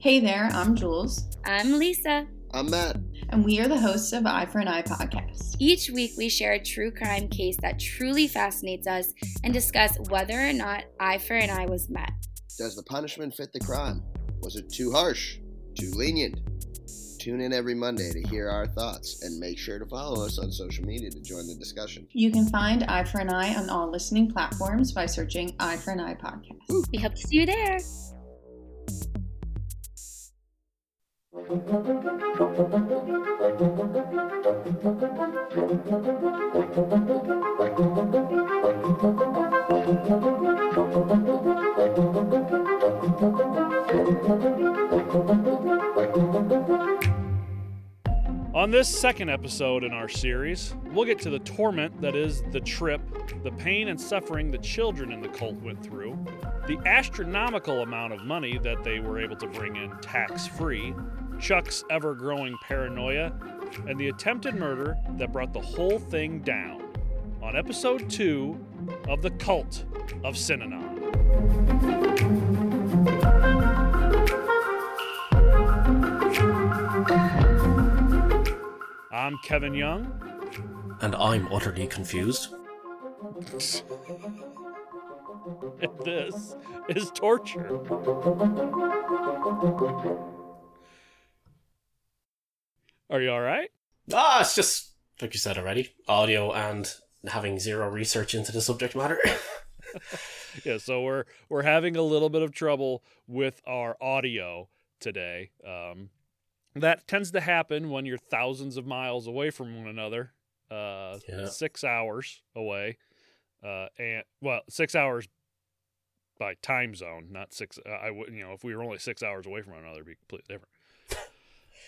Hey there, I'm Jules, I'm Lisa. I'm Matt. and we are the hosts of Eye for an Eye podcast. Each week, we share a true crime case that truly fascinates us and discuss whether or not eye for an eye was met. Does the punishment fit the crime? Was it too harsh? Too lenient? Tune in every Monday to hear our thoughts and make sure to follow us on social media to join the discussion. You can find Eye for an Eye on all listening platforms by searching Eye for an Eye podcast. We hope to see you there. On this second episode in our series, we'll get to the torment that is the trip, the pain and suffering the children in the cult went through, the astronomical amount of money that they were able to bring in tax free, Chuck's ever growing paranoia, and the attempted murder that brought the whole thing down. On episode 2 of The Cult of Synanon. I'm Kevin Young. And I'm utterly confused. this is torture. Are you all right? Ah, it's just, like you said already, audio and having zero research into the subject matter. Yeah, so we're we're having a little bit of trouble with our audio today. Um, that tends to happen when you're thousands of miles away from one another. Uh, Yeah. six hours away, uh, and well, six hours by time zone, not six. Uh, I would, you know, if we were only six hours away from one another, it'd be completely different.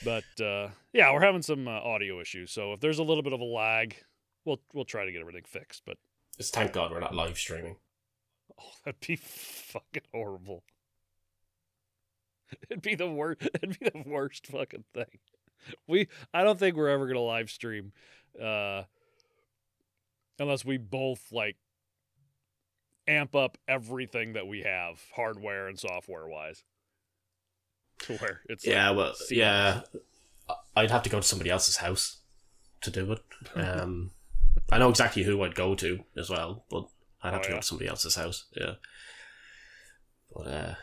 But uh, yeah, we're having some uh, audio issues. So if there's a little bit of a lag, we'll we'll try to get everything fixed. But It's thank God we're not live streaming. oh, that'd be fucking horrible. It'd be the worst. It'd be the worst fucking thing. We, I don't think we're ever gonna live stream, uh, unless we both like amp up everything that we have, hardware and software wise, to where it's yeah, like, well, yeah. I'd have to go to somebody else's house to do it. Um, I know exactly who I'd go to as well, but I'd have Oh, to go to somebody else's house. Yeah. But uh,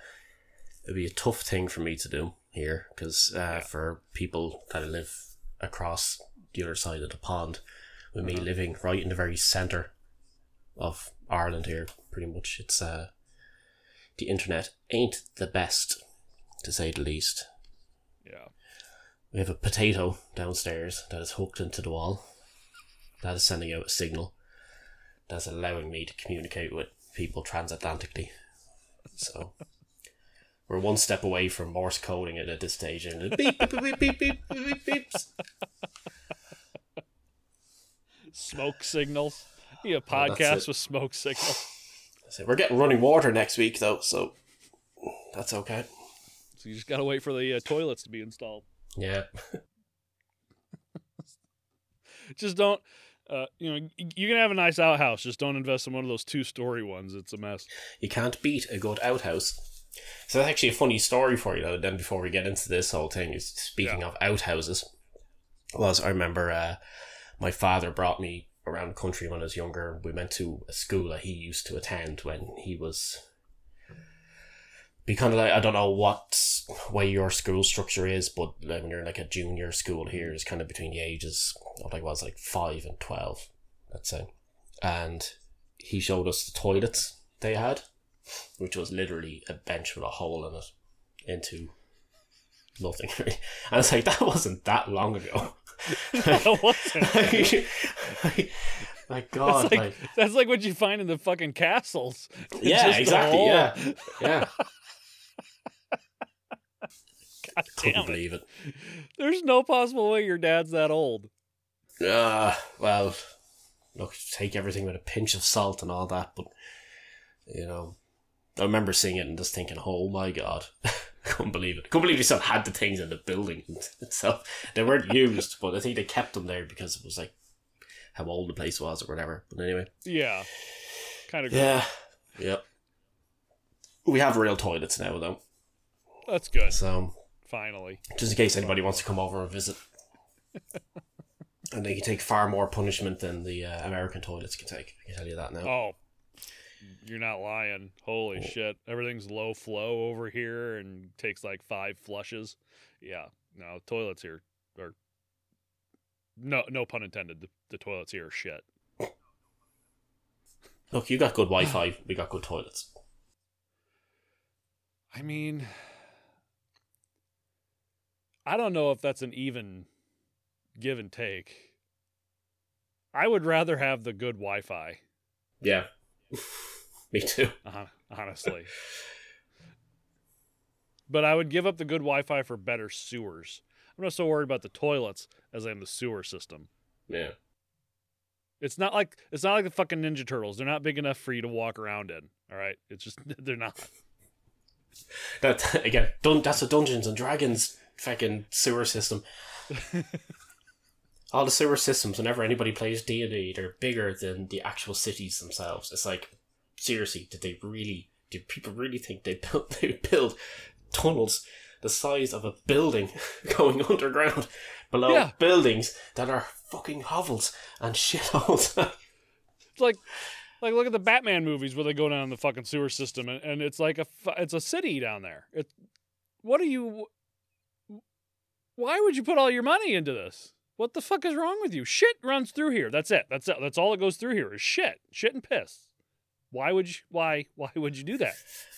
it'd be a tough thing for me to do here because uh, Yeah. for people that live across the other side of the pond, with me Uh-huh. living right in the very centre of Ireland here, pretty much, it's uh, the internet ain't the best, to say the least. yeah. We have a potato downstairs that is hooked into the wall. That is sending out a signal that's allowing me to communicate with people transatlantically. So we're one step away from Morse coding it at this stage, and beep beep beep beep beep beep beeps. Smoke signals. Yeah, Oh, that's podcast it. with smoke signals. So we're getting running water next week though, so that's okay. So you just gotta wait for the uh, toilets to be installed. Yeah, just don't uh, you know you can have a nice outhouse just don't invest in one of those two story ones it's a mess you can't beat a good outhouse. So that's actually a funny story for you though. Then before we get into this whole thing, is speaking of outhouses, was I remember uh, my father brought me around the country when I was younger. We went to a school that he used to attend when he was. Be kind of like I don't know what way your school structure is, but like when you're in like a junior school here, is kind of between the ages of like was like five and twelve, let's say, and he showed us the toilets they had, which was literally a bench with a hole in it into nothing. and it's like that wasn't that long ago. Wasn't. My God, that's like, like, that's like what you find in the fucking castles It's yeah, exactly, yeah, yeah. God Couldn't believe it. there's no possible way your dad's that old Uh, well, look, take everything with a pinch of salt and all that, but you know, I remember seeing it and just thinking, "Oh my god, couldn't believe it! Couldn't believe they still had the things in the building itself. They weren't used, but I think they kept them there because it was like how old the place was or whatever. But anyway, yeah kind of yeah, yep. We have real toilets now, though. that's good So Finally. just in case anybody wants to come over and visit. and they can take far more punishment than the uh, American toilets can take. I can tell you that now. Oh, you're not lying. Holy Oh. shit. Everything's low flow over here and takes like five flushes. Yeah. No, toilets here are. No, no pun intended. The, the toilets here are shit. Look, you got good Wi-Fi. we got good toilets. I mean, I don't know if that's an even give and take. I would rather have the good Wi Fi, Yeah, me too. uh, honestly. but I would give up the good Wi Fi for better sewers. I'm not so worried about the toilets as I am the sewer system. Yeah, It's not like it's not like the fucking Ninja Turtles. They're not big enough for you to walk around in. All right, it's just they're not. that again. Dun- that's a Dungeons and Dragons fucking sewer system. All the sewer systems, whenever anybody plays D and D, they're bigger than the actual cities themselves. It's like, seriously, did they really? Do people really think they built they build tunnels the size of a building going underground below Yeah. buildings that are fucking hovels and shitholes? It's like like look at the Batman movies where they go down the fucking sewer system and, and it's like a it's a city down there. It what are you why would you put all your money into this? What the fuck is wrong with you? Shit runs through here. That's it. That's it. That's all that goes through here is shit. Shit and piss. Why would you why why would you do that?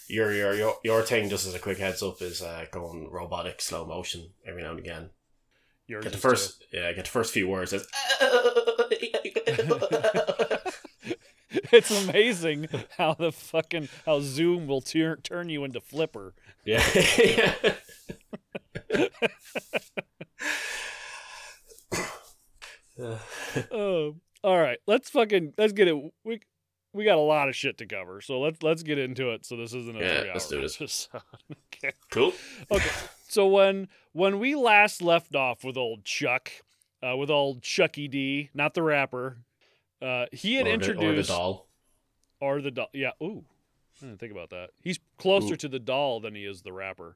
your your your your thing, just as a quick heads up, is uh, going robotic slow motion every now and again. Yours Get the first, yeah, get the first few words. It's it's amazing how the fucking how Zoom will tur- turn you into Flipper. yeah. Uh, Oh, all right. Let's fucking let's get it. We we got a lot of shit to cover, so let's let's get into it. So this isn't a Yeah, three let's do this. okay. cool. Okay. So when when we last left off with old Chuck, uh, with old Chucky D, not the rapper, uh, he had or, the, or the doll. or the doll. Yeah. Ooh. I didn't think about that. He's closer Ooh. to the doll than he is the rapper.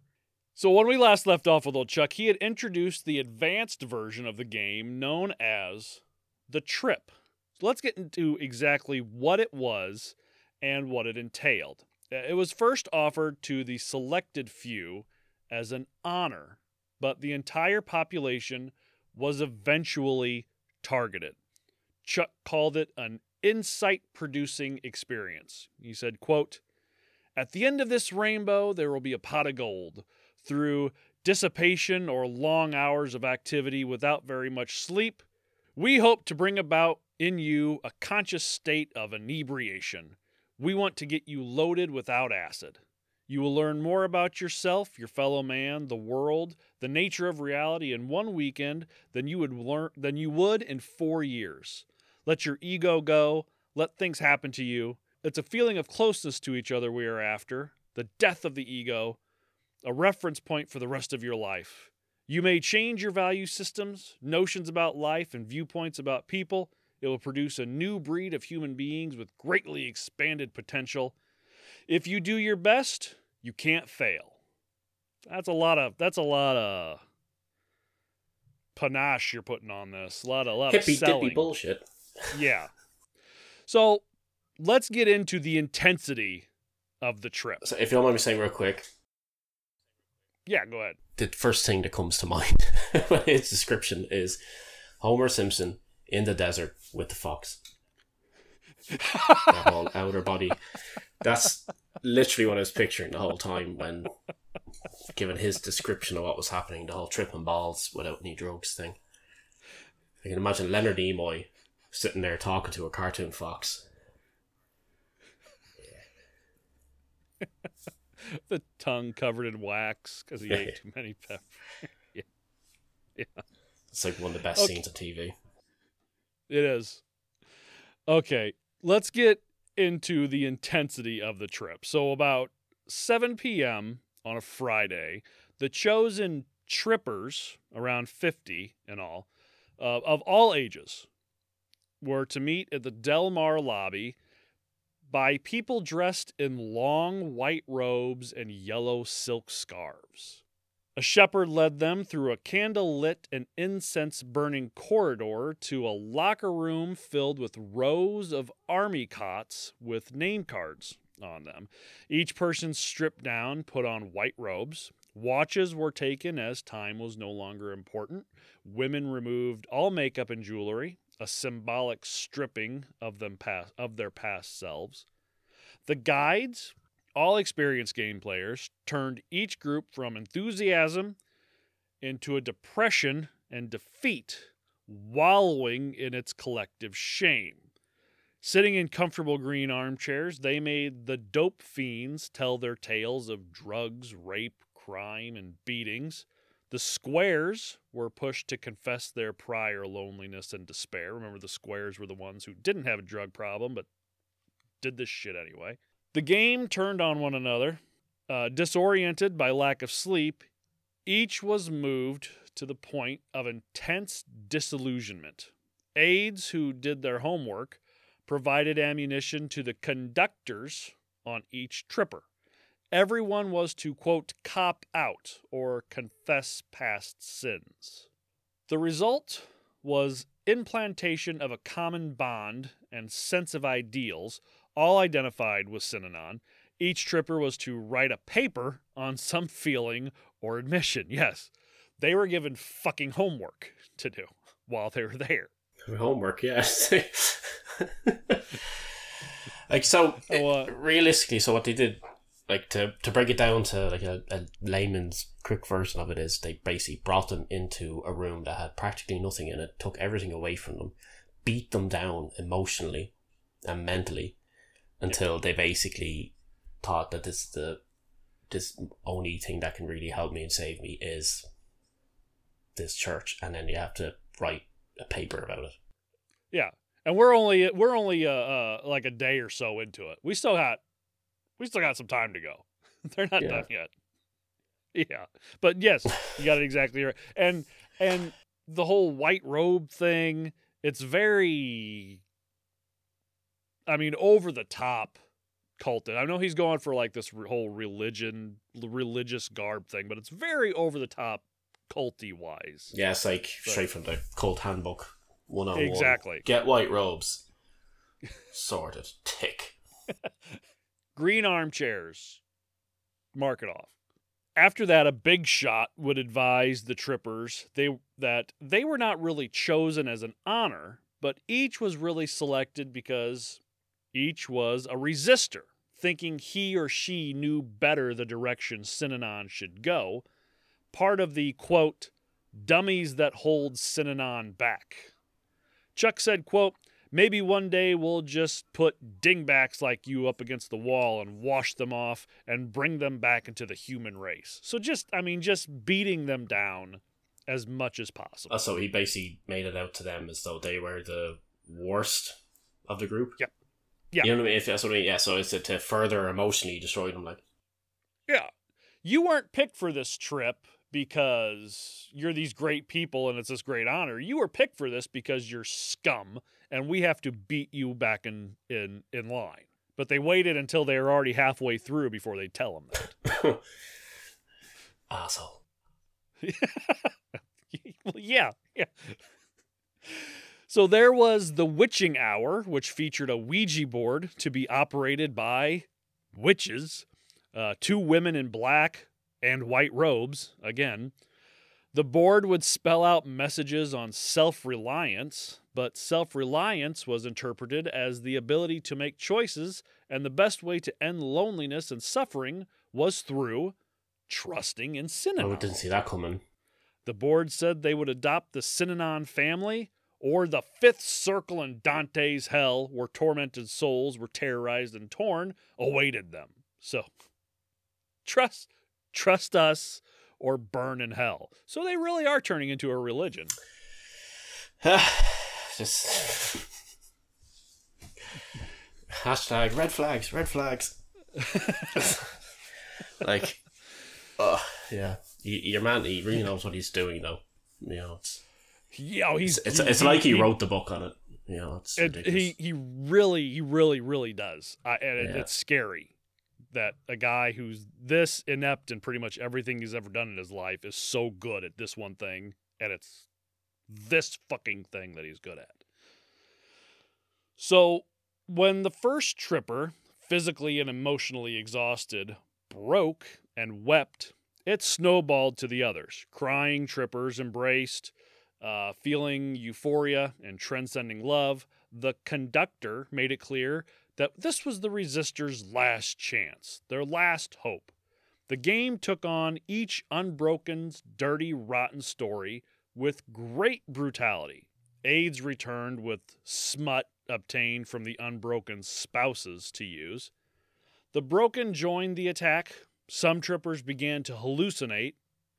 So when we last left off with old Chuck, he had introduced the advanced version of the game known as the Trip. So let's get into exactly what it was and what it entailed. Uh, It was first offered to the selected few as an honor, but the entire population was eventually targeted. Chuck called it an insight producing experience. He said, quote, At the end of this rainbow, there will be a pot of gold. Through dissipation or long hours of activity without very much sleep, we hope to bring about in you a conscious state of inebriation. We want to get you loaded without acid. You will learn more about yourself, your fellow man, the world, the nature of reality in one weekend than you would learn than you would in 4 years. Let your ego go, let things happen to you. It's a feeling of closeness to each other we are after, the death of the ego, a reference point for the rest of your life. You may change your value systems, notions about life, and viewpoints about people. It will produce a new breed of human beings with greatly expanded potential. If you do your best, you can't fail. That's a lot of that's a lot of panache you're putting on this. A lot of a lot Hippie of selling. dippy bullshit. Yeah. So let's get into the intensity of the trip. So if you don't mind me saying real quick, Yeah, go ahead. the first thing that comes to mind when its description is Homer Simpson in the desert with the fox. the whole outer body. That's literally what I was picturing the whole time when given his description of what was happening, the whole tripping balls without any drugs thing. I can imagine Leonard Nimoy sitting there talking to a cartoon fox. The tongue covered in wax because he ate too many peppers. Yeah. It's like one of the best Okay. scenes on TV. It is. Okay, let's get into the intensity of the trip. So, about 7 p.m. on a Friday, the chosen trippers, around 50 in all, uh, of all ages, were to meet at the Del Mar lobby by people dressed in long white robes and yellow silk scarves. A shepherd led them through a candle lit and incense burning corridor to a locker room filled with rows of army cots with name cards on them. Each person stripped down, put on white robes. Watches were taken as time was no longer important. Women removed all makeup and jewelry, a symbolic stripping of them past, of their past selves. The guides all experienced game players turned each group from enthusiasm into a depression and defeat, wallowing in its collective shame. Sitting in comfortable green armchairs, they made the dope fiends tell their tales of drugs, rape, crime, and beatings. The squares were pushed to confess their prior loneliness and despair. Remember, the squares were the ones who didn't have a drug problem but did this shit anyway. The game turned on one another. Uh, disoriented by lack of sleep, each was moved to the point of intense disillusionment. Aides who did their homework provided ammunition to the conductors on each tripper. Everyone was to, quote, cop out or confess past sins. The result was implantation of a common bond and sense of ideals all identified with Synanon. Each tripper was to write a paper on some feeling or admission. Yes, they were given fucking homework to do while they were there. Homework, yes. like so, Oh, uh, realistically, so what they did, like to to break it down to like a, a layman's quick version of it is they basically brought them into a room that had practically nothing in it, took everything away from them, beat them down emotionally and mentally until they basically thought that this is the this only thing that can really help me and save me is this church, and then you have to write a paper about it. Yeah, and we're only we're only uh, uh like a day or so into it. We still got we still got some time to go. They're not Yeah. done yet. Yeah, but yes, you got it exactly right. And and the whole white robe thing, it's very, I mean, over the top culted. I know he's going for like this whole religion, religious garb thing, but it's very over the top, culty wise. Yeah, it's like straight from the cult handbook. One on one. Exactly. Get white robes. Sorted. Tick. green armchairs. Mark it off. After that, a big shot would advise the trippers they that they were not really chosen as an honor, but each was really selected because each was a resistor, thinking he or she knew better the direction Synanon should go. Part of the quote, dummies that hold Synanon back. Chuck said, quote, Maybe one day we'll just put dingbacks like you up against the wall and wash them off and bring them back into the human race. So just, I mean, just beating them down as much as possible. Uh, So he basically made it out to them as though they were the worst of the group. Yep. Yeah. You know what I mean? If that's what I mean. Yeah. So it's to, to further emotionally destroy them. Like, Yeah. You weren't picked for this trip because you're these great people and it's this great honor. You were picked for this because you're scum and we have to beat you back in in in line. But they waited until they were already halfway through before they tell them that. asshole. well, yeah, yeah. So there was the witching hour, which featured a Ouija board to be operated by witches, uh, two women in black and white robes. Again, the board would spell out messages on self reliance, but self reliance was interpreted as the ability to make choices, and the best way to end loneliness and suffering was through trusting in Oh, Synanon. I didn't see that coming. The board said they would adopt the Synanon family or the fifth circle in Dante's hell where tormented souls were terrorized and torn awaited them. So trust trust us or burn in hell. So they really are turning into a religion. Just hashtag red flags, red flags. like, oh yeah, your man, he really knows what he's doing, though. You know, it's Yeah, oh, he's it's, it's like he wrote the book on it. You know, it's it, he he really he really really does. I, and it, Yeah. it's scary that a guy who's this inept in pretty much everything he's ever done in his life is so good at this one thing, and it's this fucking thing that he's good at. So, when the first tripper, physically and emotionally exhausted, broke and wept, it snowballed to the others. Crying trippers embraced, uh, feeling euphoria and transcending love. The conductor made it clear that this was the resistors' last chance, their last hope. The game took on each unbroken's dirty, rotten story with great brutality. Aides returned with smut obtained from the unbroken spouses to use. The broken joined the attack. Some trippers began to hallucinate,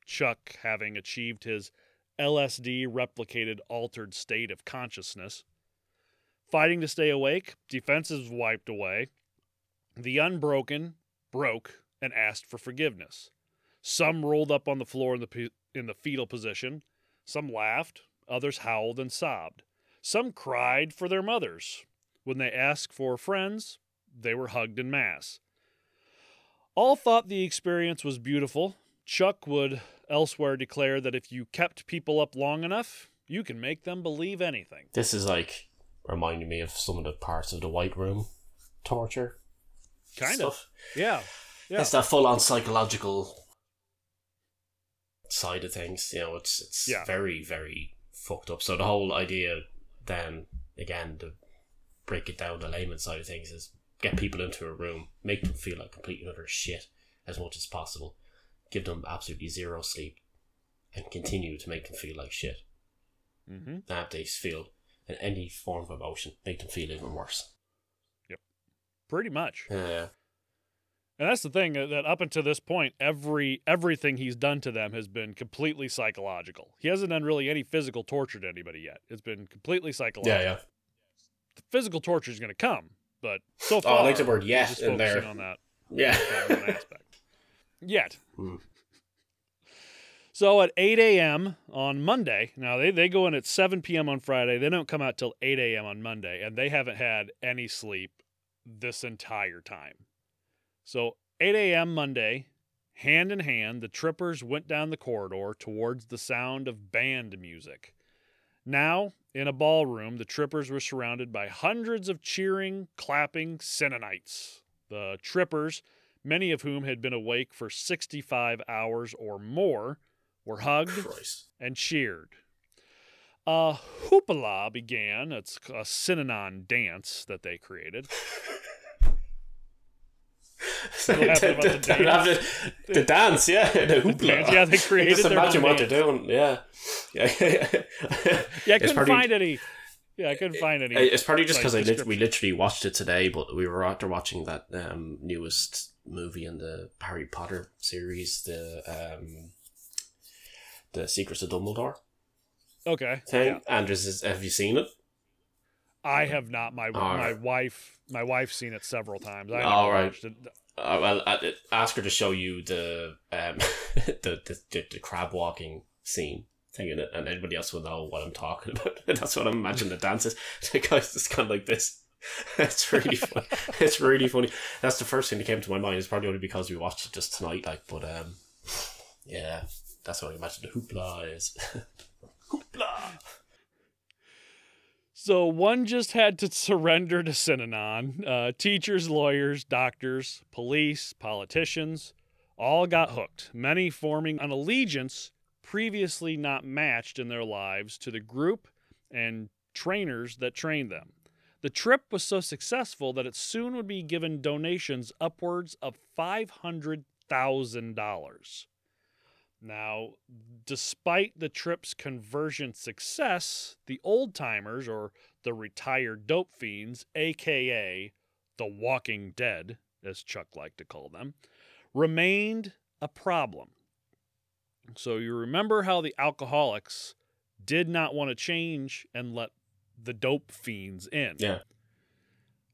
Chuck having achieved his LSD replicated altered state of consciousness. Fighting to stay awake, defenses wiped away. The unbroken broke and asked for forgiveness. Some rolled up on the floor in the, in the fetal position. Some laughed. Others howled and sobbed. Some cried for their mothers. When they asked for friends, they were hugged in mass. All thought the experience was beautiful. Chuck would elsewhere declare that if you kept people up long enough, you can make them believe anything. This is like reminding me of some of the parts of the White Room torture. Kind stuff. of. Yeah. Yeah. It's that full on psychological side of things. You know, it's it's Yeah. very, very fucked up. So the whole idea then again to break it down the layman side of things is get people into a room, make them feel like complete and utter shit as much as possible, give them absolutely zero sleep, and continue to make them feel like shit. Mm-hmm. That they feel in any form of emotion, make them feel even worse. Yep, pretty much. Yeah. And that's the thing uh, that up until this point, every everything he's done to them has been completely psychological. He hasn't done really any physical torture to anybody yet. It's been completely psychological. Yeah, yeah. The physical torture is going to come, but so far, Oh, far, I like the word "yes" in there. on that Yeah. aspect. Yet. Hmm. So at 8 a.m. on Monday, now they, they go in at 7 p.m. on Friday. They don't come out till 8 a.m. on Monday, and they haven't had any sleep this entire time. So 8 a.m. Monday, hand in hand, the trippers went down the corridor towards the sound of band music. Now, in a ballroom, the trippers were surrounded by hundreds of cheering, clapping Synanites. The trippers, many of whom had been awake for 65 hours or more, were hugged Christ. and cheered. A hoopla began. It's a Synanon dance that they created. the, happy about the the, the, the dance, yeah, the hoopla. dance, yeah, they created Just imagine own what they're doing. Yeah, yeah. Yeah, I couldn't probably- find any. Yeah, I couldn't find any. It's probably just because I lit- we literally watched it today, but we were after watching that um, newest movie in the Harry Potter series, the um, the Secrets of Dumbledore Okay. thing. Yeah. And there's this, have you seen it? I have not. My my wife my wife's seen it several times. I All right. watched it. Uh, well, uh, ask her to show you the um the, the, the the crab walking scene thing in it, and everybody else will know what I'm talking about. That's what I'm imagining the dance is. The guy's just kind of like this. It's really funny. It's really funny. That's the first thing that came to my mind. It's probably only because we watched it just tonight. Like, but um, yeah, that's what I imagine the hoopla is. hoopla. So one just had to surrender to Synanon. Uh, teachers, lawyers, doctors, police, politicians all got hooked, many forming an allegiance previously not matched in their lives to the group and trainers that trained them. The trip was so successful that it soon would be given donations upwards of $500,000. Now, despite the trip's conversion success, the old timers, or the retired dope fiends, aka the Walking Dead, as Chuck liked to call them, remained a problem. So you remember how the alcoholics did not want to change and let the dope fiends in. Yeah.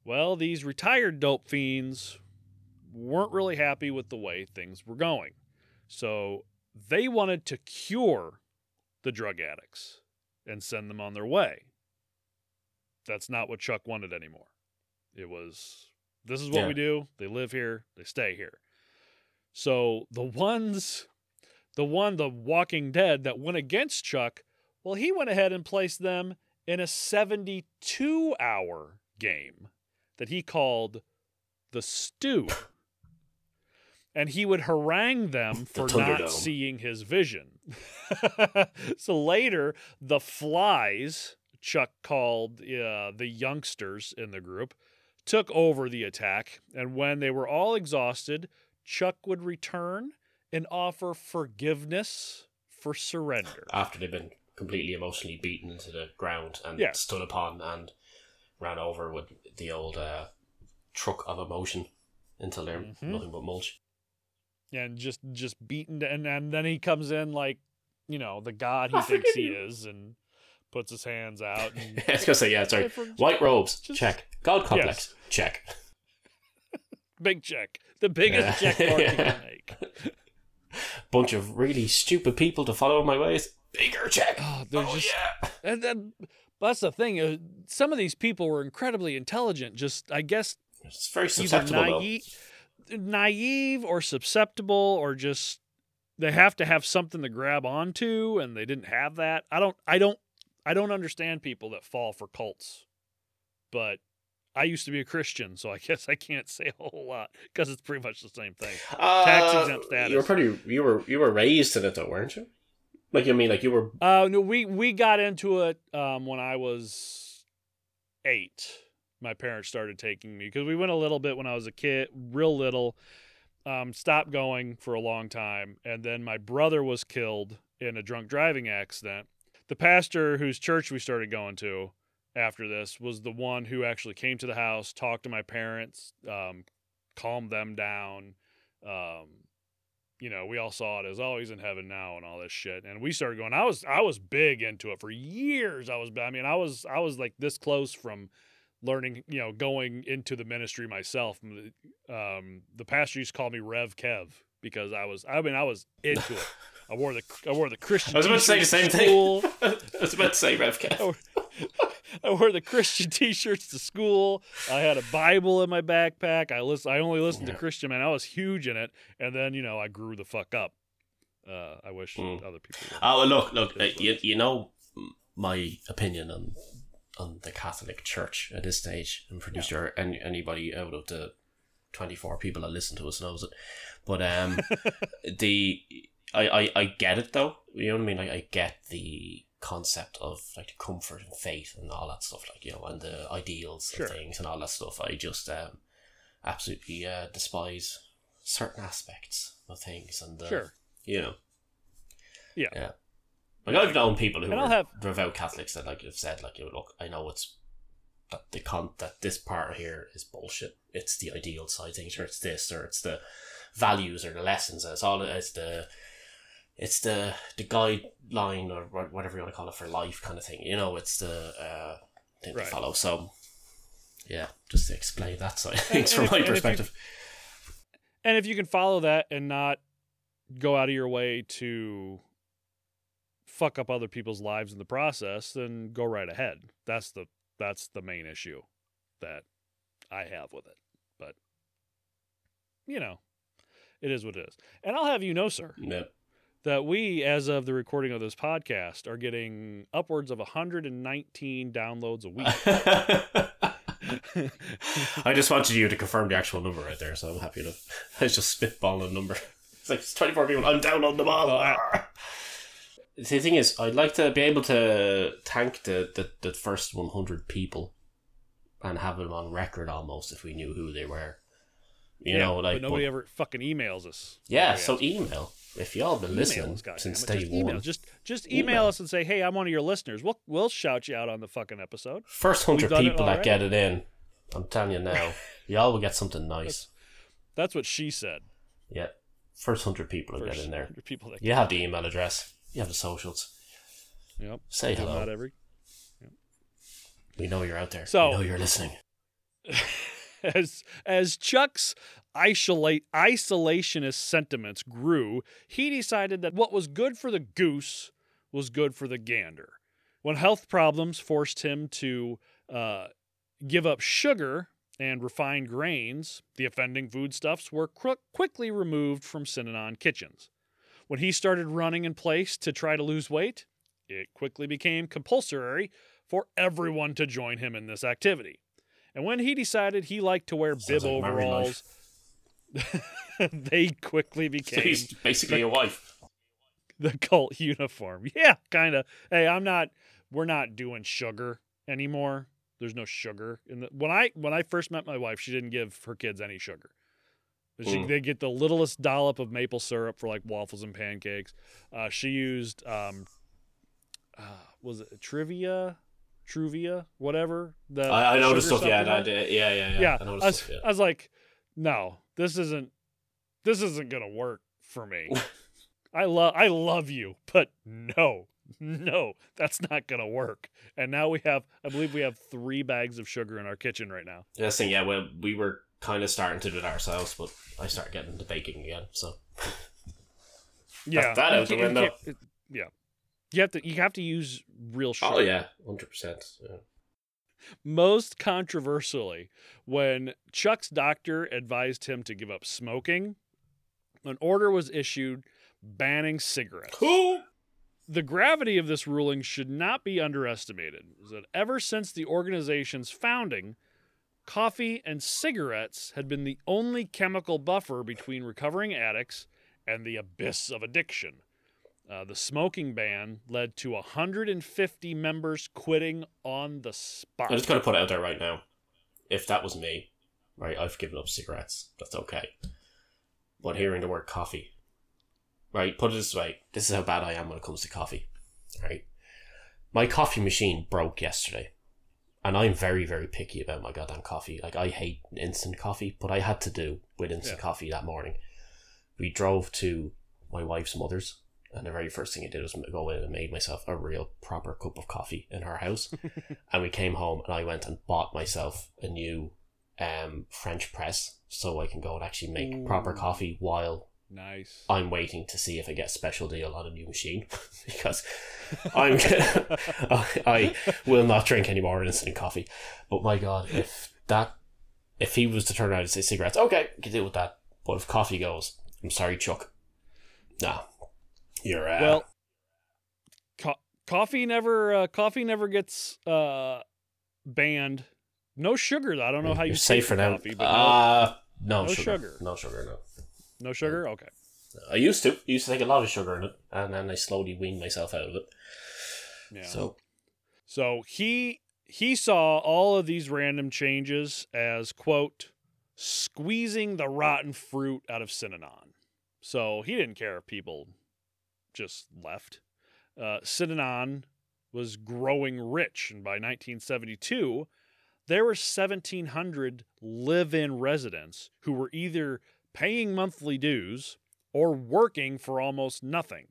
Well, these retired dope fiends weren't really happy with the way things were going. So they wanted to cure the drug addicts and send them on their way. That's not what Chuck wanted anymore. It was This is what Yeah. we do. They live here. They stay here. So the ones, the one, the Walking Dead that went against Chuck, well, he went ahead and placed them in a 72 hour game that he called the Stew. And he would harangue them for not seeing his vision. so later, the flies, Chuck called uh, the youngsters in the group, took over the attack. And when they were all exhausted, Chuck would return and offer forgiveness for surrender. After they've been completely emotionally beaten into the ground and Yeah. stood upon and ran over with the old uh, truck of emotion until they're Mhm. nothing but mulch. And just just beaten and and then he comes in like you know the god he I thinks he you. is and puts his hands out and I was gonna say yeah, sorry. White robes, Just- check. God complex, check. big check the biggest Yeah. check mark you can make Bunch of really stupid people to follow my ways. Bigger check. oh, there's oh just yeah. and then that's the thing uh, some of these people were incredibly intelligent just i guess It's very either susceptible though. Naive or susceptible or just they have to have something to grab onto and they didn't have that i don't i don't i don't understand people that fall for cults but i used to be a christian so i guess i can't say a whole lot because it's pretty much the same thing Tax exempt status. Uh, You were pretty. You were you were raised in it though, weren't you? Like you mean like you were. uh no we we got into it um when i was eight my parents started taking me because we went a little bit when i was a kid real little um, stopped going for a long time. And then my brother was killed in a drunk driving accident. The pastor whose church we started going to after this was the one who actually came to the house, talked to my parents, um, calmed them down. Um, you know, we all saw it as oh in heaven now and all this shit. And we started going. I was I was big into it for years. I was I mean I was I was like this close from learning, you know, going into the ministry myself. Um, the pastor used to call me Rev Kev because I was, I mean, I was into it. I wore the, I wore the Christian. I was about to say the same to thing. school. I was about to say Revcast. I wore the Christian T-shirts to school. I had a Bible in my backpack. I listen. I only listened Yeah. to Christian man. I was huge in it, and then you know I grew the fuck up. Uh, I wish Mm. other people. Would. Oh look, look. Uh, you, you know my opinion on on the Catholic Church at this stage. I'm pretty sure any, anybody out of the twenty four people that listen to us knows it. But um, the I, I I get it though. You know what I mean? Like I get the concept of like the comfort and faith and all that stuff. Like you know, and the ideals Sure. of things and all that stuff. I just um absolutely uh, despise certain aspects of things and uh, Sure. you know. Yeah. Yeah. Like I've known people who And are have- devout Catholics that like have said like, you know, look, I know it's that the con that this part here is bullshit. It's the ideal side things, or it's this, or it's the values or the lessons. It's all it's the it's the the guideline or whatever you want to call it for life kind of thing. You know, it's the uh, thing Right. to follow. So yeah, just to explain that side of things from if- my and if you- perspective. And if you can follow that and not go out of your way to fuck up other people's lives in the process, then go right ahead. That's the that's the main issue that I have with it. But you know, it is what it is. And I'll have you know, sir, Yeah. that we, as of the recording of this podcast, are getting upwards of 119 downloads a week. I just wanted you to confirm the actual number right there, so I'm happy to. I was just spitballing a number. It's like it's 24 people. I'm downloading them all. The thing is, I'd like to be able to thank the, the, the first 100 people and have them on record almost if we knew who they were. You know, like. but nobody but- ever fucking emails us. yeah, so email. If y'all been listening Email since Just day email. one, Just just email, Email. us and say, "Hey, I'm one of your listeners." We'll we'll shout you out on the fucking episode. first 100 people that get it in, I'm telling you now, y'all will get something nice. That's what she said. Yeah. First 100 people First get in there. 100 people that You have the email address. You have the socials. Yep. Say Give them out hello. every. We know you're out there. So- we know you're listening. as as Chuck's isolate isolationist sentiments grew, he decided that what was good for the goose was good for the gander. When health problems forced him to uh, give up sugar and refined grains, the offending foodstuffs, were qu- quickly removed from Synanon kitchens. When he started running in place to try to lose weight, it quickly became compulsory for everyone to join him in this activity. And when he decided he liked to wear Sounds bib like overalls, they quickly So became he's basically a wife. the cult uniform. Yeah, kind of. Hey, I'm not. We're not doing sugar anymore. There's no sugar in the. When I when I first met my wife, she didn't give her kids any sugar. She, Mm. They get the littlest dollop of maple syrup for like waffles and pancakes. Uh, she used um, uh, was it trivia, truvia, whatever. The I, I sugar stuff. Yeah, I did- yeah, yeah, yeah. yeah, I I was, stuff. Yeah. I was like, no, this isn't this isn't gonna work for me. I love I love you, but no, no, that's not gonna work. And now we have I believe we have three bags of sugar in our kitchen right now. Yes, thing, yeah, well, we were kind of starting to do it ourselves, but I started getting into baking again. So Yeah, that you out the window. it- yeah, you have to you have to use real oh, sugar. oh yeah, hundred percent. Most controversially, when Chuck's doctor advised him to give up smoking, an order was issued banning cigarettes. Cool. The gravity of this ruling should not be underestimated. Is that ever since the organization's founding, coffee and cigarettes had been the only chemical buffer between recovering addicts and the abyss of addiction. Uh, the smoking ban led to 150 members quitting on the spot. I'm just gonna put it out there right now. If that was me, right, I've given up cigarettes. That's okay. But hearing the word coffee, right, put it this way: this is how bad I am when it comes to coffee. Right, my coffee machine broke yesterday, and I'm very, very picky about my goddamn coffee. Like I hate instant coffee, but I had to do with instant Yeah. coffee that morning. We drove to my wife's mother's. And the very first thing I did was go in and made myself a real proper cup of coffee in her house and we came home and I went and bought myself a new um French press so I can go and actually make proper coffee while Nice. I'm waiting to see if I get a special deal on a new machine because I'm I, I will not drink any more instant coffee. But my God, if that if he was to turn around and say cigarettes, okay, can deal with that. But if coffee goes, I'm sorry, Chuck. Nah, you're uh, well, co- coffee never uh, coffee never gets uh, banned. No sugar. though. I don't know how you safe for now. coffee, but uh, no, no sugar. sugar. no sugar, no. No, sugar. Okay. I used to. I used to take a lot of sugar in it, and then I slowly weaned myself out of it. Yeah. So So he he saw all of these random changes as quote squeezing the rotten fruit out of Synanon. So he didn't care if people just left. Uh, Synanon was growing rich, and by 1972, there were 1,700 live-in residents who were either paying monthly dues or working for almost nothing.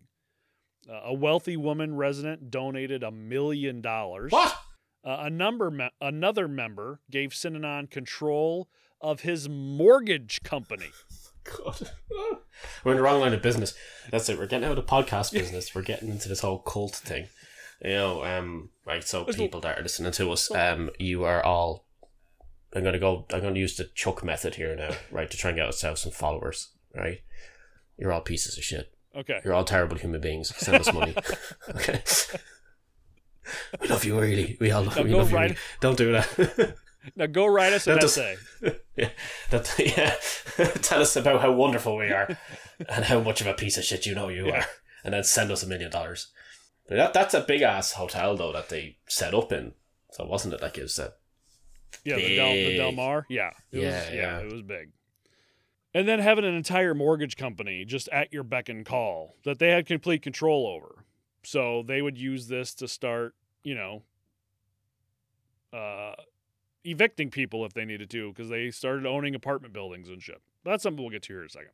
Uh, a wealthy woman resident donated a million dollars. what? Uh, a number, me- another member gave Synanon control of his mortgage company. God. We're in the wrong line of business. That's it. We're getting out of the podcast business. We're getting into this whole cult thing. You know, um, right. So people that are listening to us, um, you are all. I'm gonna go. I'm gonna use the Chuck method here now, right, to try and get ourselves some followers. Right, you're all pieces of shit. Okay. You're all terrible human beings. Send us money. okay. We love you, really. We all love, Now we love you. really. Don't do that. Now go write us an That does- essay. yeah, that yeah. Tell us about how wonderful we are, and how much of a piece of shit you know you Yeah. are, and then send us a million dollars. But That that's a big ass hotel though that they set up in. So wasn't it like it was a Yeah, the Del, the Del Mar. Yeah, it Yeah, was, yeah, yeah. it was big. And then having an entire mortgage company just at your beck and call that they had complete control over. So they would use this to start, you know, uh, evicting people if they needed to because they started owning apartment buildings and shit. That's something we'll get to here in a second.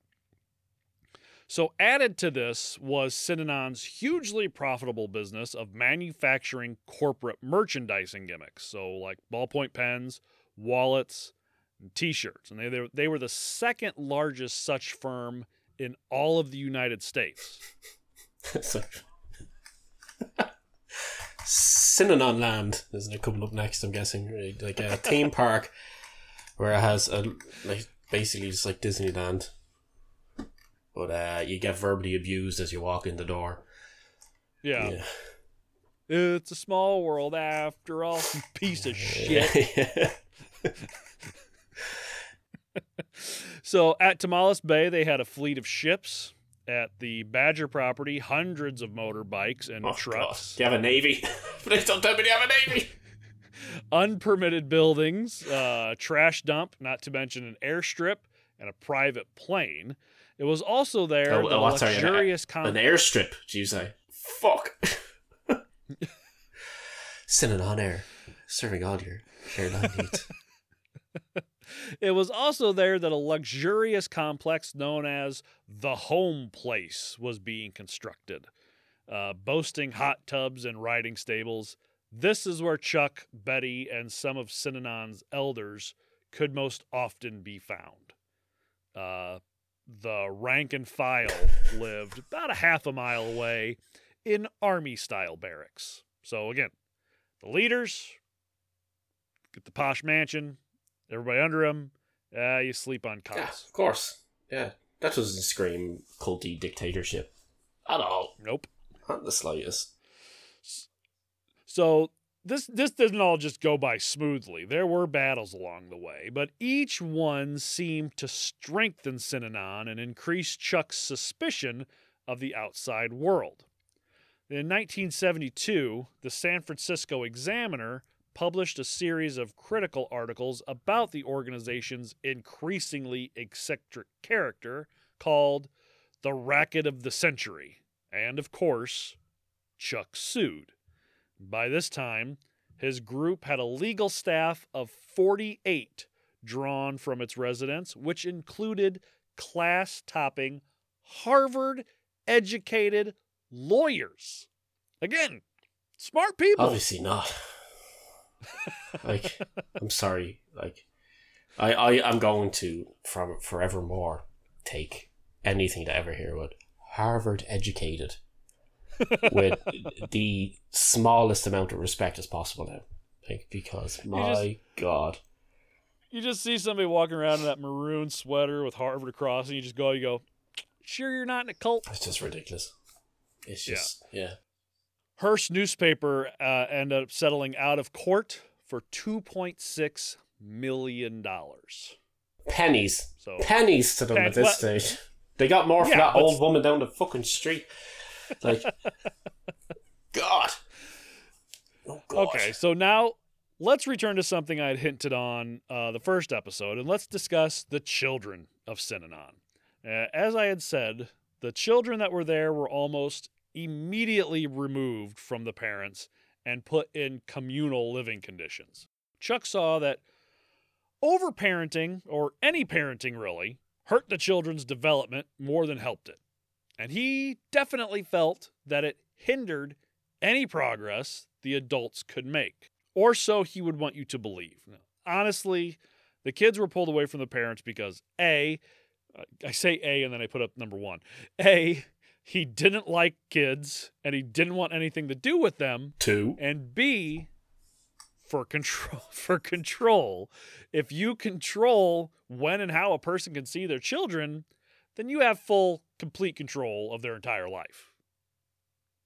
So added to this was Synanon's hugely profitable business of manufacturing corporate merchandising gimmicks. So like ballpoint pens, wallets, and t-shirts. And they, they, were the second largest such firm in all of the United States. Synanon Land it coming up next? I'm guessing like a theme park where it has a like basically just like Disneyland, but uh, you get verbally abused as you walk in the door. Yeah. Yeah. It's a small world after all. Piece of shit. So at Tomales Bay, they had a fleet of ships. At the Badger property, hundreds of motorbikes and oh, God. trucks. Do you have a navy? Please don't tell me you have a navy. unpermitted buildings, uh, trash dump, not to mention an airstrip and a private plane. It was also there Oh, the oh, what's- sorry, an- luxurious An airstrip, you say? Fuck. Sitting on air, serving all your airline needs. It was also there that a luxurious complex known as the Home Place was being constructed, uh, boasting hot tubs and riding stables. This is where Chuck, Betty, and some of Synanon's elders could most often be found. Uh, the rank and file lived about a half a mile away in army style barracks. So, again, the leaders get the posh mansion, everybody under them. Uh, you sleep on Yeah, of course. Yeah, that doesn't scream culty dictatorship at all. Nope. Not the slightest. So this this didn't all just go by smoothly. There were battles along the way, but each one seemed to strengthen Synanon and increase Chuck's suspicion of the outside world. In 1972, the San Francisco Examiner published a series of critical articles about the organization's increasingly eccentric character called The Racket of the Century. And of course, Chuck sued. By this time, his group had a legal staff of 48 drawn from its residents, which included class topping, Harvard educated lawyers. Again, smart people. Obviously not. like, I'm sorry. Like, I, I, I'm going to from forevermore take anything to ever hear with Harvard educated with the smallest amount of respect as possible now. Like, because my God, You just see somebody walking around in that maroon sweater with Harvard across, and you just go, you go, sure you're not in a cult? it's just ridiculous. It's just, yeah. Hearst newspaper uh, ended up settling out of court for $2.6 million. Pennies. So, pennies to them Pen- at this stage. They got more for Yeah, that old woman down the fucking street. Like, God. Oh, God. okay, so now let's return to something I had hinted on uh, the first episode, and let's discuss the children of Synanon. Uh, as I had said, the children that were there were almost immediately removed from the parents and put in communal living conditions. Chuck saw that overparenting, or any parenting really, hurt the children's development more than helped it. And he definitely felt that it hindered any progress the adults could make. Or so he would want you to believe. Now, honestly, the kids were pulled away from the parents because A, uh, say A and then I put up number one. A, he didn't like kids and he didn't want anything to do with them. Two. And B, for control for control, if you control when and how a person can see their children, then you have full complete control of their entire life.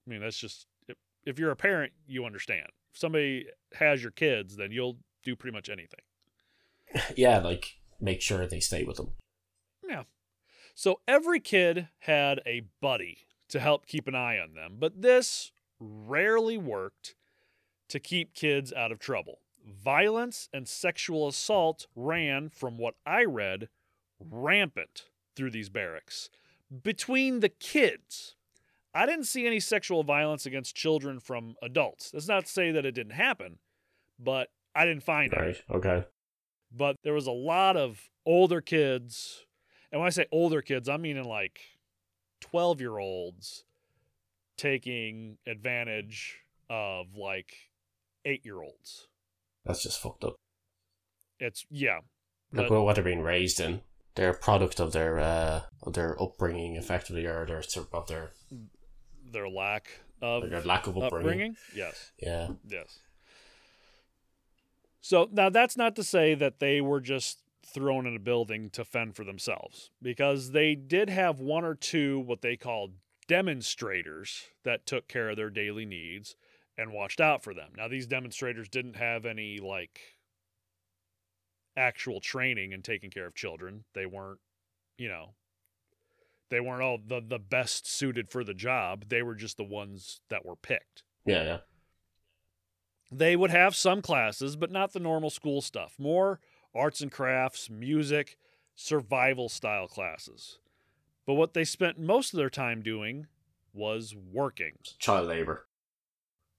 I mean, that's just if, if you're a parent, you understand. If somebody has your kids, then you'll do pretty much anything. Yeah, like, make sure they stay with them. Yeah. So every kid had a buddy to help keep an eye on them, but this rarely worked to keep kids out of trouble. Violence and sexual assault ran, from what I read, rampant through these barracks. Between the kids, I didn't see any sexual violence against children from adults. That's not to say that it didn't happen, but I didn't find Right. Okay. but there was a lot of older kids. And when I say older kids, I'm meaning like 12 year olds taking advantage of like eight year olds. That's just fucked up. It's, yeah. Look But- what they're being raised in. They're a product of their uh of their upbringing, effectively, or their of their Their lack of their lack of upbringing. upbringing. Yes. Yeah. Yes. So now that's not to say that they were just thrown in a building to fend for themselves because they did have one or two what they called demonstrators that took care of their daily needs and watched out for them. Now, these demonstrators didn't have any like actual training and taking care of children. They weren't, you know, they weren't all the, the best suited for the job. They were just the ones that were picked. Yeah, yeah. They would have some classes, but not the normal school stuff. More arts and crafts, music, survival style classes. But what they spent most of their time doing was working. Child labor.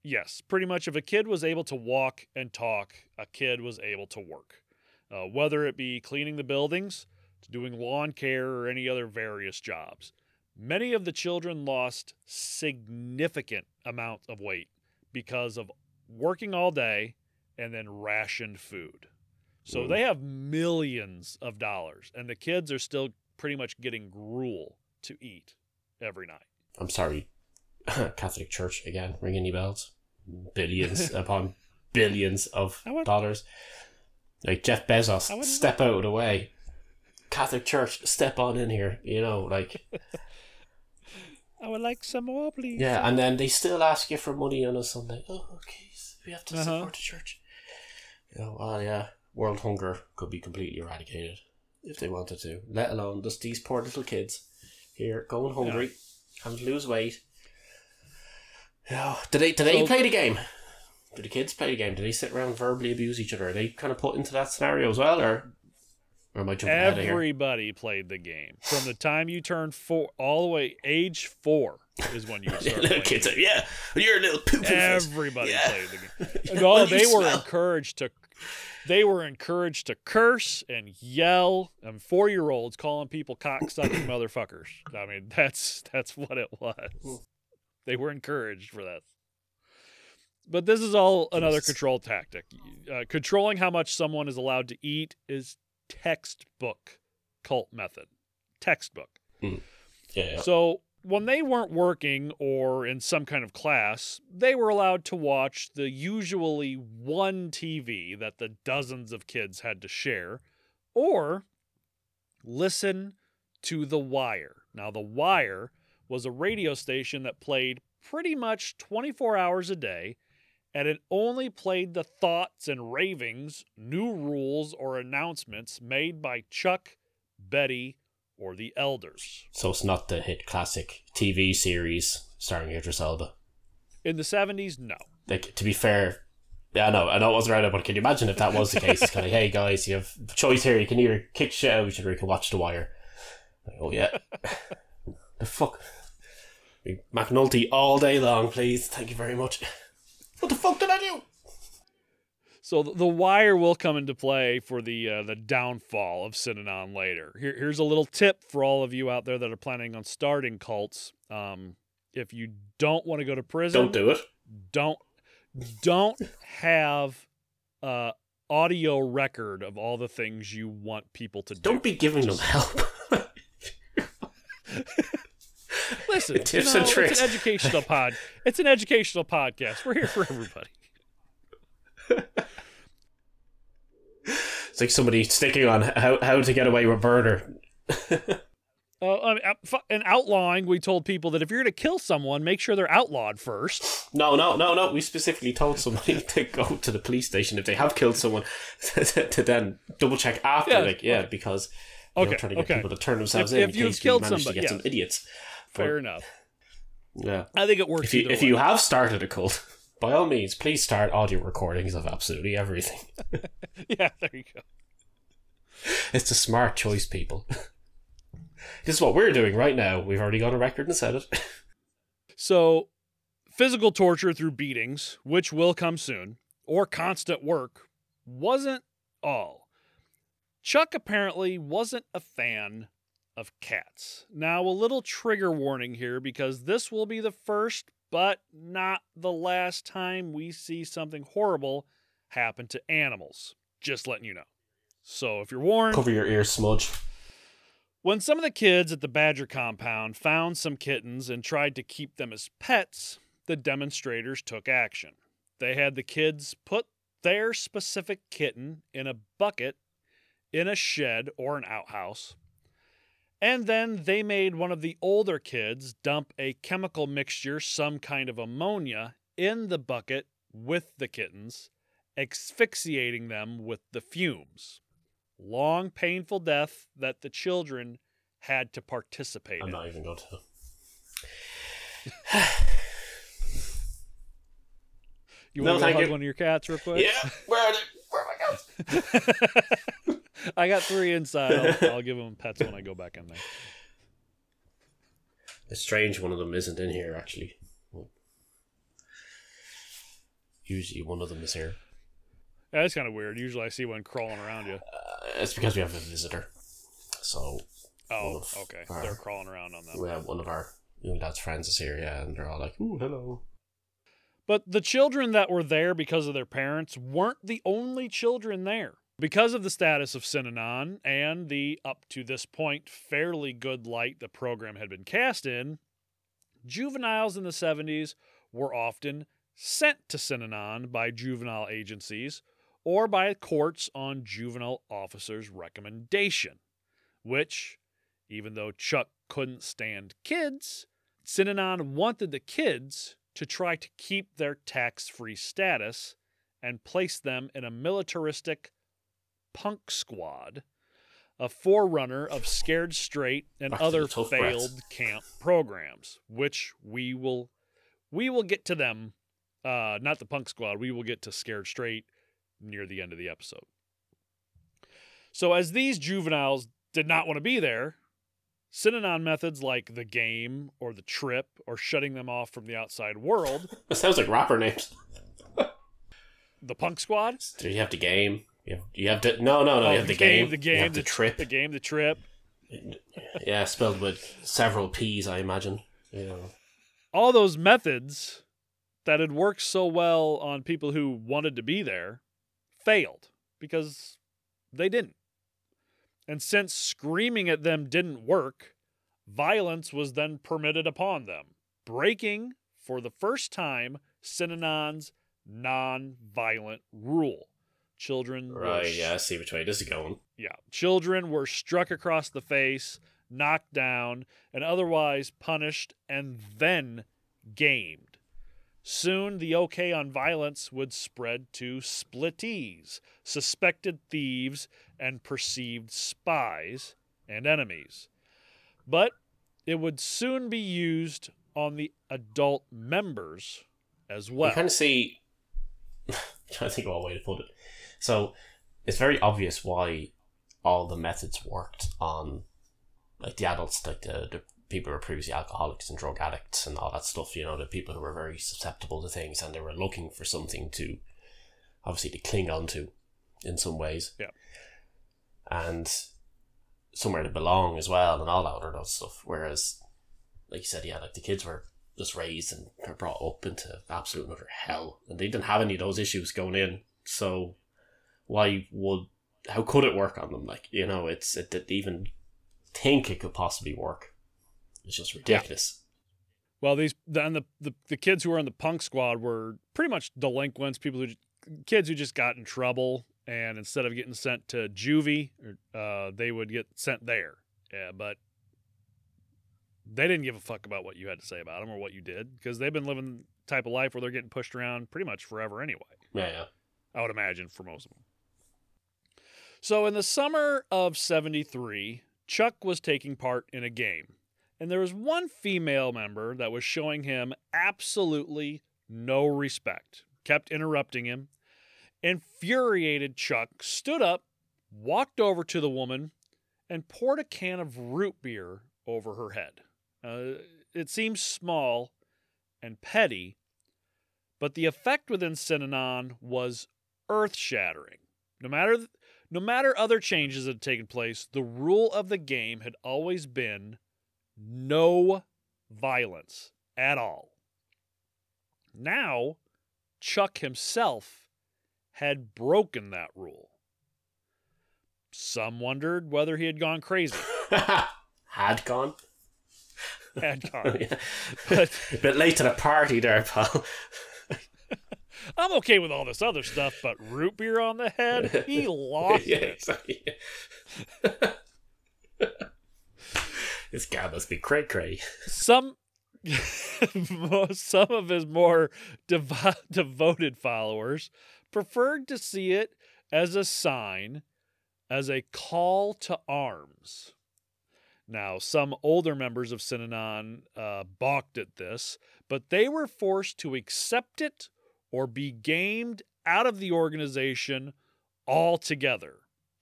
Yes, pretty much if a kid was able to walk and talk, a kid was able to work. Uh, whether it be cleaning the buildings, to doing lawn care, or any other various jobs. Many of the children lost significant amounts of weight because of working all day and then rationed food. So they have millions of dollars, and the kids are still pretty much getting gruel to eat every night. I'm sorry, Catholic Church again, ring any bells? Billions upon billions of dollars. Like Jeff Bezos, step out of the way. Catholic Church, step on in here. You know, like I would like some more, please. yeah, and then they still ask you for money on a Sunday. Oh, okay, so we have to Uh-huh. support the church. You know, oh yeah, world hunger could be completely eradicated if they wanted to. Let alone just these poor little kids here going hungry, having to lose weight. Yeah, do they do they So- play the game? Do the kids play the game? Do they sit around and verbally abuse each other? Are they kind of put into that scenario as well, or or am I jumping ahead of here? Everybody played the game from the time you turned four all the way age four is when you start little kids, are, yeah, you're a little pooping. Everybody Yeah. played the game. Yeah, And all they were smell? encouraged to they were encouraged to curse and yell and four year olds calling people cocksucking motherfuckers. I mean that's that's what it was. Hmm. They were encouraged for that. But this is all another control tactic. Uh, controlling how much someone is allowed to eat is textbook cult method. Textbook. Yeah, yeah. So when they weren't working or in some kind of class, they were allowed to watch the usually one TV that the dozens of kids had to share, or listen to The Wire. Now, The Wire was a radio station that played pretty much 24 hours a day, and it only played the thoughts and ravings, new rules, or announcements made by Chuck, Betty, or the elders. So it's not the hit classic TV series starring Idris Elba. In the 70s, no. Like to be fair, yeah, I know, I know it wasn't right, but can you imagine if that was the case? It's kind of hey guys, you have a choice here. You can either kick shit out of each other, or you can watch The Wire. Like, oh yeah, the fuck, McNulty all day long, please. Thank you very much. What the fuck did I do? So th- the wire will come into play for the uh, the downfall of Synanon later. Here, here's a little tip for all of you out there that are planning on starting cults. Um, if you don't want to go to prison, Don't do it. don't don't have uh audio record of all the things you want people to do. Don't be giving them help. listen. Tips you know, and tricks. It's an educational pod. It's an educational podcast. We're here for everybody. it's like somebody sticking on how how to get away with murder. Uh, I mean, uh, in outlawing, we told people that if you're going to kill someone, make sure they're outlawed first. No, no, no, no. We specifically told somebody to go to the police station if they have killed someone to then double check after. Yeah, like, yeah, okay. because you know, Okay, trying to get okay. people to turn themselves If- in if in you've case killed somebody, to get yeah. some idiots. Fair But, enough. Yeah. I think it works. If you if you have started a cult, by all means, please start audio recordings of absolutely everything. yeah, there you go. It's a smart choice, people. this is what we're doing right now. We've already got a record and said it. So, physical torture through beatings, which will come soon, or constant work, wasn't all. Chuck apparently wasn't a fan of cats. Now, a little trigger warning here because this will be the first, but not the last time we see something horrible happen to animals. Just letting you know. So, if you're warned, Cover your ears, smudge. when some of the kids at the Badger compound found some kittens and tried to keep them as pets, the demonstrators took action. They had the kids put their specific kitten in a bucket in a shed or an outhouse. And then they made one of the older kids dump a chemical mixture, some kind of ammonia, in the bucket with the kittens, asphyxiating them with the fumes. Long, painful death that the children had to participate in. I'm in. not even going to. You No, want to hug you. one of your cats real quick? Yeah, where are they? Where are my cats? I got three inside. I'll, I'll give them pets when I go back in there. It's strange one of them isn't in here, actually. Usually one of them is here. Yeah, that's kind of weird. Usually I see one crawling around you. Uh, it's because we have a visitor. So Oh, okay. our- They're crawling around on them. we have one of our young dad's friends is here, yeah, and they're all like, ooh, hello. But the children that were there because of their parents weren't the only children there. Because of the status of Synanon and the, up to this point, fairly good light the program had been cast in, juveniles in the 70s were often sent to Synanon by juvenile agencies or by courts on juvenile officers' recommendation, which, even though Chuck couldn't stand kids, Synanon wanted the kids to try to keep their tax free status and place them in a militaristic punk squad, a forerunner of Scared Straight and other failed camp programs, which we will we will get to them. Uh, not the punk squad. We will get to Scared Straight near the end of the episode. So, as these juveniles did not want to be there, Synanon methods like the game or the trip or shutting them off from the outside world, It sounds like rapper names. the punk squad, Do you have the game? You have, you have the no, no, no. Oh, you have the game, the game, have the, trip. the game, the trip, yeah, spelled with several P's, I imagine. Know, all those methods that had worked so well on people who wanted to be there failed because they didn't. And since screaming at them didn't work, violence was then permitted upon them, breaking, for the first time, Synanon's non violent rule. Children were right? Yeah, I see which way this is going. yeah, children were struck across the face, knocked down, and otherwise punished and then gamed. Soon the okay on violence would spread to splittees, suspected thieves, and perceived spies and enemies. But it would soon be used on the adult members as well. You kind of see. I'm trying to think of a way to put it. So it's very obvious why all the methods worked on like the adults, like the, the people who were previously alcoholics and drug addicts and all that stuff. You know, the people who were very susceptible to things and they were looking for something to obviously to cling on to in some ways. Yeah. And somewhere to belong as well and all that other stuff. Whereas, like you said, yeah, like the kids were just raised and brought up into absolute utter hell, and they didn't have any of those issues going in. So, why would how could it work on them? Like you know, it's it didn't even think it could possibly work. It's just ridiculous. Well, these and the, the the kids who were in the punk squad were pretty much delinquents, people who kids who just got in trouble, and instead of getting sent to juvie, uh, they would get sent there. Yeah, but they didn't give a fuck about what you had to say about them or what you did because they've been living the type of life where they're getting pushed around pretty much forever anyway. Yeah, yeah. I would imagine for most of them. So in the summer of 73, Chuck was taking part in a game, and there was one female member that was showing him absolutely no respect, kept interrupting him. Infuriated Chuck stood up, walked over to the woman, and poured a can of root beer over her head. Uh, it seems small and petty, but the effect within Synanon was earth shattering. No matter no matter other changes that had taken place, the rule of the game had always been no violence at all. Now, Chuck himself had broken that rule. Some wondered whether he had gone crazy. Had gone. Had gone. Yeah. But a bit late to the party there, pal. I'm okay with all this other stuff, but root beer on the head, he lost yeah, it. exactly. This guy must be cray cray. Some some of his more devo- devoted followers preferred to see it as a sign, as a call to arms. Now, some older members of Synanon uh, balked at this, but they were forced to accept it or be gamed out of the organization altogether.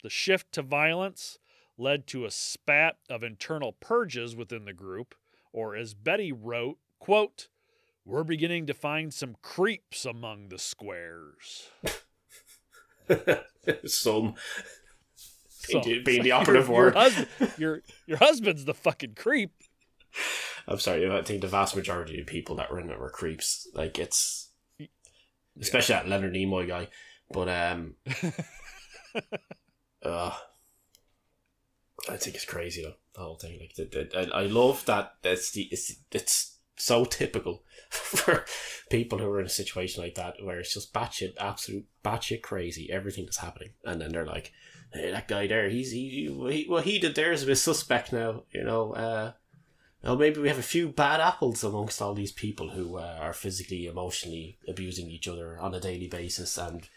The shift to violence led to a spat of internal purges within the group, or as Betty wrote, quote, we're beginning to find some creeps among the squares. Some So, being, being the operative your, word. husband, your your husband's the fucking creep. I'm sorry, I think the vast majority of people that were in it were creeps. Like it's especially that Leonard Nimoy guy. But um uh, I think it's crazy though, the whole thing. Like the, the, I, love that that's the it's it's so typical for people who are in a situation like that where it's just batshit absolute batshit crazy, everything that's happening. And then they're like, Hey, that guy there, he's he, he what he did there is a bit suspect now, you know, uh well, maybe we have a few bad apples amongst all these people who uh, are physically, emotionally abusing each other on a daily basis, and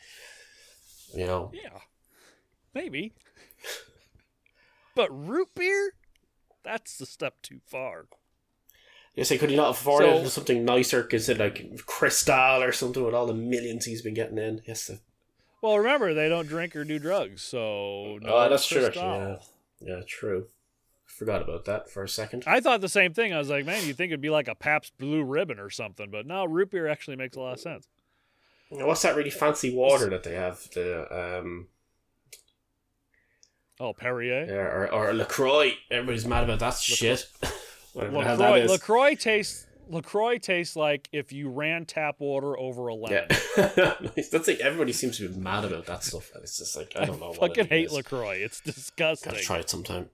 you know, Yeah, maybe. But root beer, that's the step too far. you say, could he not afford So- it something nicer? Consider like Cristal or something with all the millions he's been getting in. Yes, Sir. Well, remember they don't drink or do drugs, so no oh, that's true. Actually, yeah, yeah, true. Forgot about that for a second. I thought the same thing. I was like, man, you think it'd be like a Pabst Blue Ribbon or something, but no, root beer actually makes a lot of sense. What's that really fancy water that they have? The um, Oh, Perrier. yeah, or or Lacroix. Everybody's mad about that shit. Hell that Lacroix, tastes. Lacroix tastes like if you ran tap water over a lemon. Yeah, that's like everybody seems to be mad about that stuff. And it's just like I don't know. what fucking hate is. Lacroix. It's disgusting. Gotta try it sometime.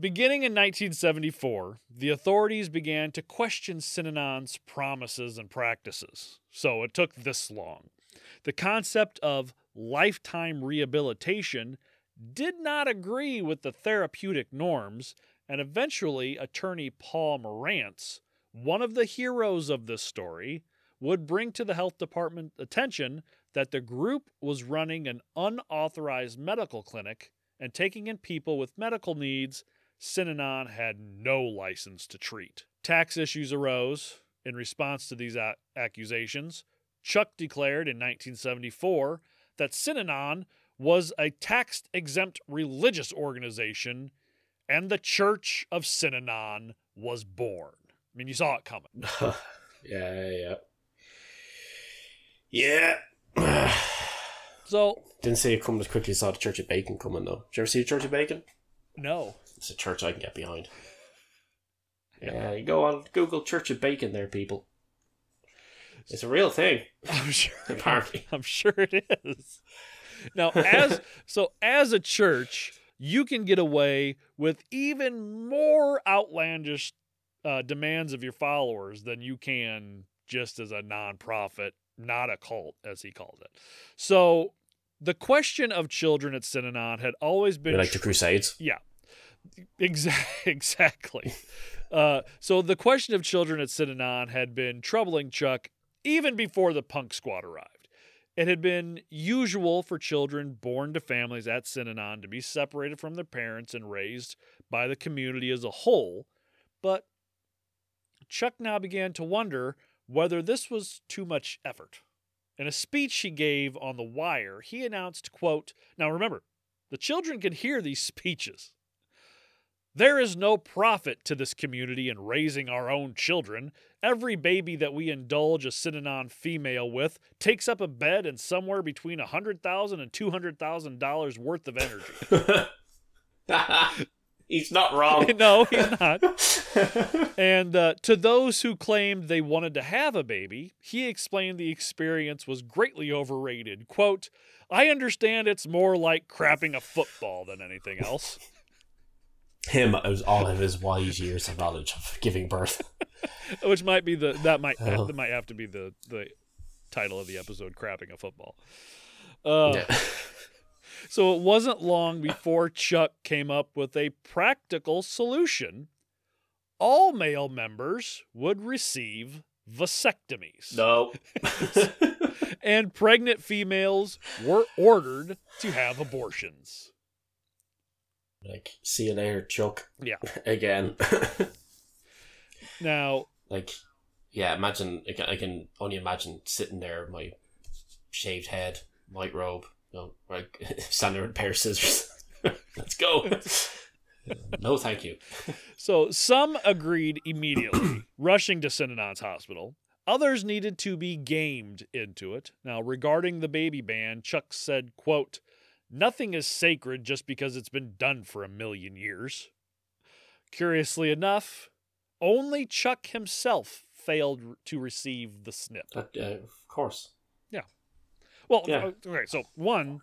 Beginning in 1974, the authorities began to question Synanon's promises and practices. So it took this long. The concept of lifetime rehabilitation did not agree with the therapeutic norms, and eventually, attorney Paul Morantz, one of the heroes of this story, would bring to the health department attention that the group was running an unauthorized medical clinic and taking in people with medical needs Synanon had no license to treat. Tax issues arose in response to these accusations. Chuck declared in 1974 that Synanon was a tax exempt religious organization and the Church of Synanon was born. I mean, you saw it coming. yeah, yeah, yeah. Yeah. So, Didn't see it coming as quickly as I saw the Church of Bacon coming though. Did you ever see the Church of Bacon? no. It's a church I can get behind. Yeah, you go on Google Church of Bacon there, people. It's a real thing, I'm sure. apparently. I'm sure it is. Now, as so as a church, you can get away with even more outlandish uh, demands of your followers than you can just as a nonprofit, not a cult, as he called it. So, the question of children at Synanon had always been like the Crusades. yeah, exactly. Exactly. Uh, so the question of children at Synanon had been troubling Chuck even before the punk squad arrived. It had been usual for children born to families at Synanon to be separated from their parents and raised by the community as a whole, but Chuck now began to wonder whether this was too much effort. In a speech he gave on The Wire, he announced, quote, Now remember, the children can hear these speeches. There is no profit to this community in raising our own children. Every baby that we indulge a Synanon female with takes up a bed and somewhere between $100,000 and $200,000 worth of energy. He's not wrong. no, he's not. And uh, to those who claimed they wanted to have a baby, he explained the experience was greatly overrated. Quote, I understand it's more like crapping a football than anything else. Him, all of his wise years of knowledge of giving birth. Which might be the that might Oh. that might have to be the the title of the episode, "Crapping a Football." Uh, Yeah. so it wasn't long before Chuck came up with a practical solution. All male members would receive vasectomies, no. and pregnant females were ordered to have abortions. Like, see you later, Chuck. Yeah. Again. Now, like, yeah, imagine, I can, I can only imagine sitting there, my shaved head, white robe, you know, like, standing with a pair of scissors. Let's go. no, thank you. So some agreed immediately, rushing to Synanon's hospital. Others needed to be gamed into it. Now, regarding the baby ban, Chuck said, quote, Nothing is sacred just because it's been done for a million years. Curiously enough, only Chuck himself failed to receive the snip. But, uh, of course. Yeah. Well, Yeah. okay, so one,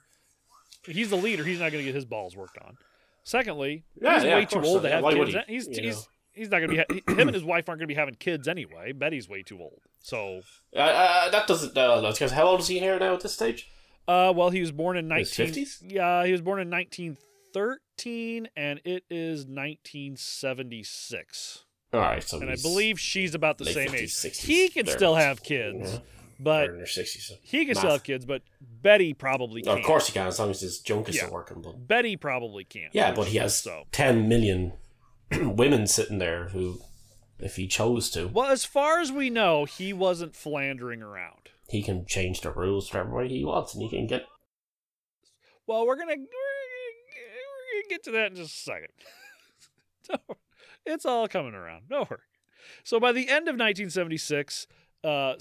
he's the leader. He's not going to get his balls worked on. Secondly, Yeah, he's yeah, way too old so. to have Why kids. he? He's he's he's not going to be. Ha- him and his wife aren't going to be having kids anyway. Betty's way too old. So, Uh, uh, that doesn't, uh, let's how old is he here now at this stage? Uh, well, he was born in nineteen. 50s? Yeah, he was born in nineteen thirteen, and it is nineteen seventy six. Alright, so And I believe she's about the same 50s, age. 60s, He can still have kids, Yeah. but in their 60s. So. he can still have kids. But Betty probably No, can't. of course he can, as long as his junk is Yeah. still working. But Betty probably can't. yeah, but he has So 10 million women sitting there who, if he chose to, Well, as far as we know, he wasn't philandering around. He can change the rules for everybody he wants, and he can get. Well, we're gonna we're gonna, get to that in just a second. It's all coming around. Don't worry. So by the end of 1976, uh,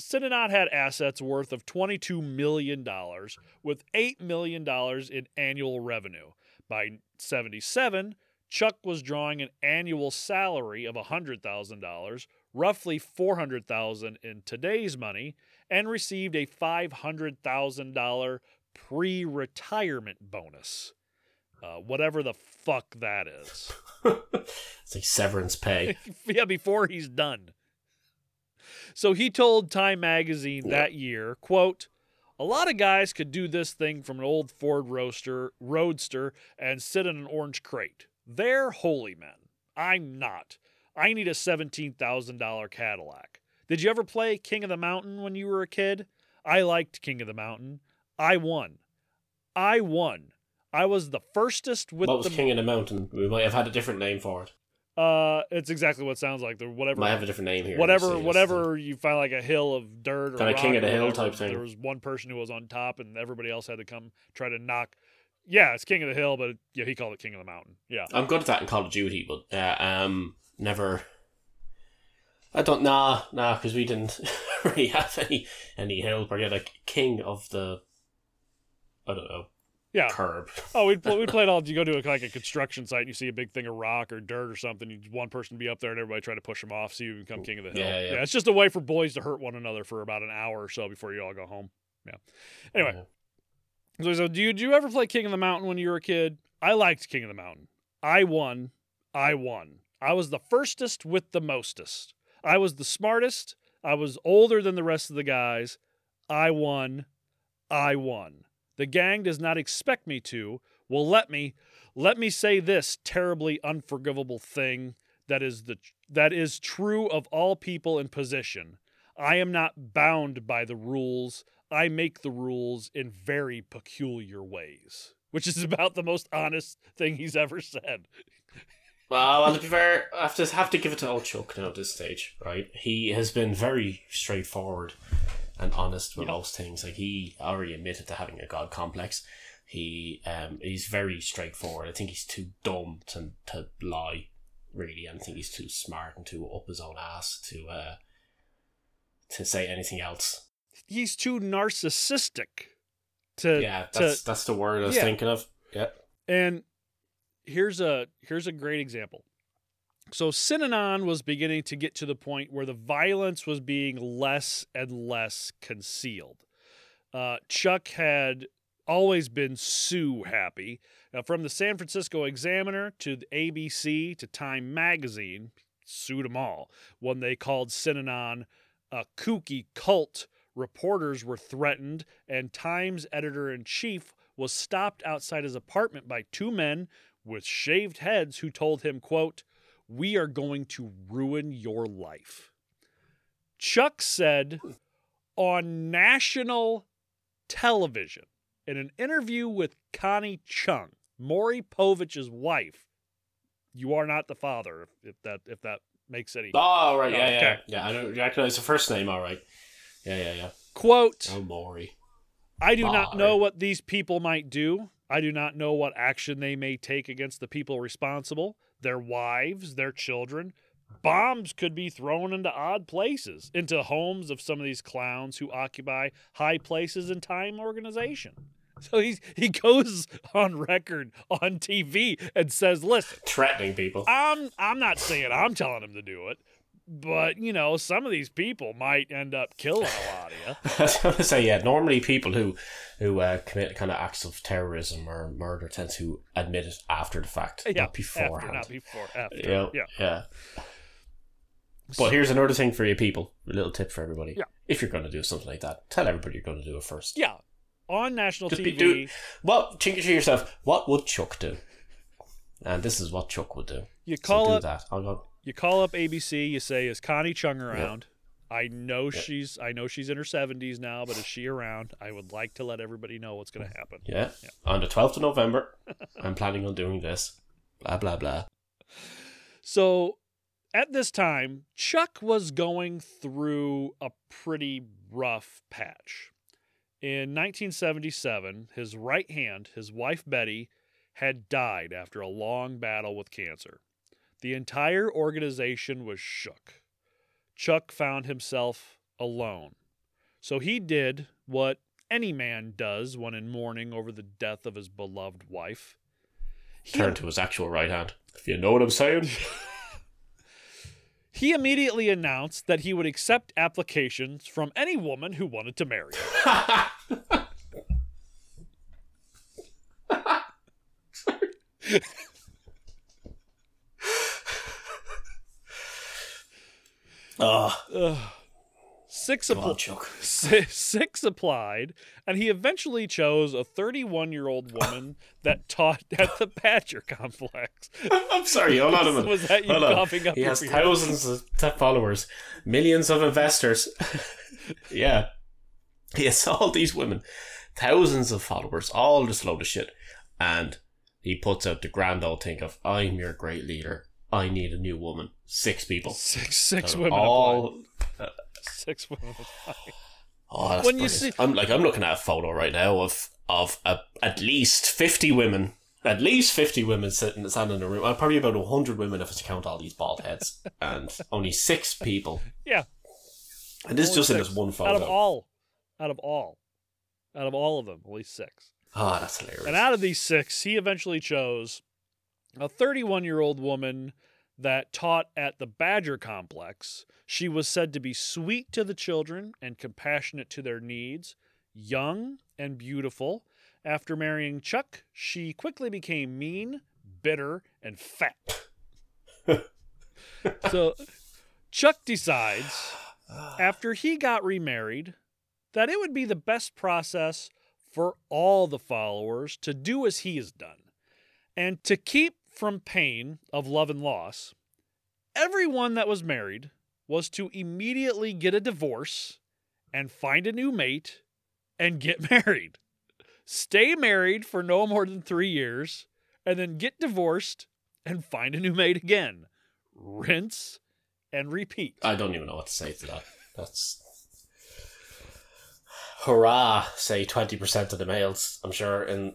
had assets worth of 22 million dollars, with eight million dollars in annual revenue. By 77, Chuck was drawing an annual salary of $100,000, roughly 400,000 in today's money, and received a $500,000 pre-retirement bonus. Uh, whatever the fuck that is. it's like severance pay. yeah, before he's done. So he told Time magazine Yeah. that year, quote, a lot of guys could do this thing from an old Ford Roadster, Roadster and sit in an orange crate. They're holy men. I'm not. I need a $17,000 Cadillac. Did you ever play King of the Mountain when you were a kid? I liked King of the Mountain. I won. I won. I was the firstest with what was the King of the Mountain? We might have had a different name for it. uh it's exactly what it sounds like. The whatever Might have a different name here. whatever whatever you find like a hill of dirt or Kinda king of the hill type thing. There was one person who was on top, and everybody else had to come try to knock. Yeah, it's king of the hill, but yeah, he called it king of the mountain. Yeah, I'm good at that in Call of Duty, but uh, um, never. I don't nah nah because we didn't really have any any you had like king of the. I don't know. Yeah. Curb. Oh, we'd, we'd play it all. You go to like a construction site and you see a big thing of rock or dirt or something. You one person be up there and everybody try to push him off, so you become king of the hill. Yeah, yeah. it's just a way for boys to hurt one another for about an hour or so before you all go home. Yeah. Anyway, so, so do you do you ever play King of the Mountain when you were a kid? I liked King of the Mountain. I won. I won. I was the firstest with the mostest. I was the smartest. I was older than the rest of the guys. I won. I won. The gang does not expect me to. Well, let me let me say this terribly unforgivable thing that is the that is true of all people in position. I am not bound by the rules. I make the rules in very peculiar ways, which is about the most honest thing he's ever said. Well, well, to be fair, I have to have to give it to old Chuck now at this stage, right? He has been very straightforward and honest with Yeah. most things. Like he already admitted to having a god complex. He um he's very straightforward. I think he's too dumb to to lie, really, and I think he's too smart and too up his own ass to uh to say anything else. He's too narcissistic to yeah, to- that's that's the word I was Yeah. thinking of. Yeah. And here's a here's a great example. So Synanon was beginning to get to the point where the violence was being less and less concealed. Uh, Chuck had always been Sue happy. Now, from the San Francisco Examiner to the ABC to Time Magazine, sued them all when they called Synanon a kooky cult Reporters were threatened, and Times editor in chief was stopped outside his apartment by two men with shaved heads who told him, quote, We are going to ruin your life. Chuck said on national television in an interview with Connie Chung, Maury Povich's wife, you are not the father, if, that if that makes any Oh right, Oh, yeah, yeah, okay. yeah. I don't recognize the first name. All right. Yeah, yeah, yeah. quote. Oh, Maury. I do not know what these people might do. I do not know what action they may take against the people responsible, their wives, their children. Bombs could be thrown into odd places, into homes of some of these clowns who occupy high places in time organization. So he he goes on record on TV and says, "Listen, Threatening people. I'm I'm not saying I'm telling him to do it, but you know, some of these people might end up killing a lot of you." I was going to say, yeah. Normally, people who who uh, commit kind of acts of terrorism or murder tend to admit it after the fact, Yeah, not beforehand. After, not before, after. yeah, yeah. yeah. But here's another thing for you people. A little tip for everybody. Yeah. If you're going to do something like that, tell everybody you're going to do it first. Yeah. On national Just TV. do. Well, think to yourself, what would Chuck do? And this is what Chuck would do. you So call do up that. I'll go. You call up ABC, you say, Is Connie Chung around? I know she's I know she's in her seventies now, but is she around? I would like to let everybody know what's gonna happen. Yeah. On the 12th of November, I'm planning on doing this. Blah, blah, blah. So at this time, Chuck was going through a pretty rough patch. In 1977, his right hand, his wife Betty, had died after a long battle with cancer. The entire organization was shook. Chuck found himself alone. So he did what any man does when in mourning over the death of his beloved wife. He Turn to his actual right hand. If you know what I'm saying. He immediately announced that he would accept applications from any woman who wanted to marry him. oh, Ugh. Six, on, appl- Chuck. si- six applied, and he eventually chose a 31 year old woman that taught at the Badger Complex. I'm sorry, hold on a minute. Was that you Hold on. coughing up He has thousands of followers, millions of investors. yeah. He has all these women, thousands of followers, all this load of shit. And he puts out the grand old thing of, I'm your great leader. I need a new woman. Six people. Six, six women all. Six women. Oh, that's When you see- I'm like I'm looking at a photo right now of of a, at least fifty women, at least fifty women sitting standing in a room. Uh, probably about hundred women if I count all these bald heads, and only six people. Yeah. And this is Only just in this one photo. Out of all. Out of all. Out of all of them, at least six. Oh, that's hilarious. And out of these six, he eventually chose a 31 year old woman that taught at the Badger Complex. She was said to be sweet to the children and compassionate to their needs, young and beautiful. After marrying Chuck, she quickly became mean, bitter, and fat. so Chuck decides, after he got remarried, that it would be the best process for all the followers to do as he has done. And to keep from pain of love and loss, everyone that was married was to immediately get a divorce and find a new mate and get married. Stay married for no more than three years and then get divorced and find a new mate again. Rinse and repeat. I don't even know what to say to that. That's hurrah. Say twenty percent of the males. I'm sure, and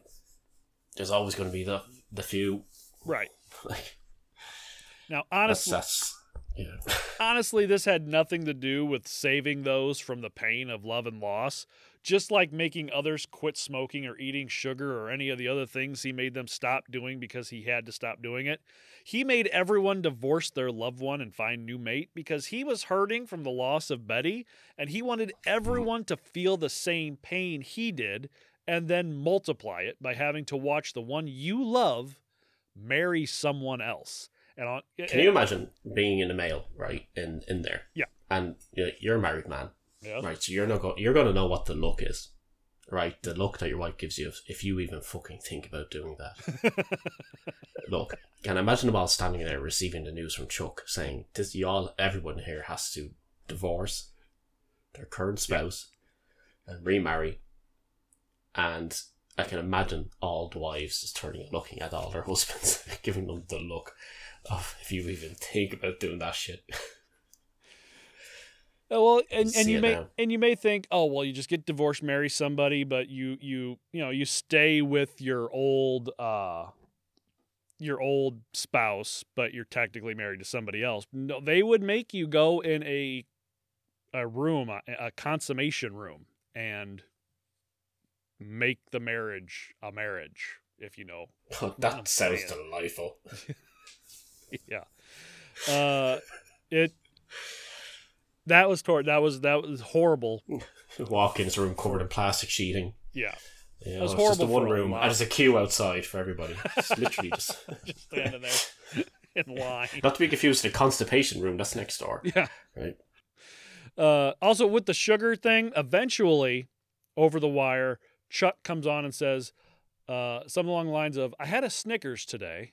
there's always going to be the the few. Right. Like Now, that's honestly, that's yeah. honestly, this had nothing to do with saving those from the pain of love and loss. Just like making others quit smoking or eating sugar or any of the other things he made them stop doing because he had to stop doing it. He made everyone divorce their loved one and find new mate because he was hurting from the loss of Betty and he wanted everyone to feel the same pain he did and then multiply it by having to watch the one you love marry someone else. And on, Can you imagine being in the male right in in there? Yeah. And you're a married man. Guess. Right, so you're not go- you're going to know what the look is, right? The look that your wife gives you if, if you even fucking think about doing that. look, and imagine them all standing there receiving the news from Chuck saying, "This you all, everyone here has to divorce their current spouse and remarry," and I can imagine all the wives just turning and looking at all their husbands, giving them the look of if you even think about doing that shit. Uh, well, and, and you may now. and you may think, oh well, you just get divorced, marry somebody, but you you you know you stay with your old uh your old spouse, but you're technically married to somebody else. No, they would make you go in a a room, a, a consummation room, and make the marriage a marriage. If you know, that sounds saying. delightful. yeah. Uh, it that was tor- that was that was horrible. Walk into a room covered in plastic sheeting. Yeah. You know, was it's just the one room, and there's a queue outside for everybody. It's literally just just standing there in line. not to be confused with the constipation room. That's next door, Yeah. right? Uh, also, with the sugar thing, eventually, over the wire, Chuck comes on and says uh, something along the lines of, "I had a Snickers today.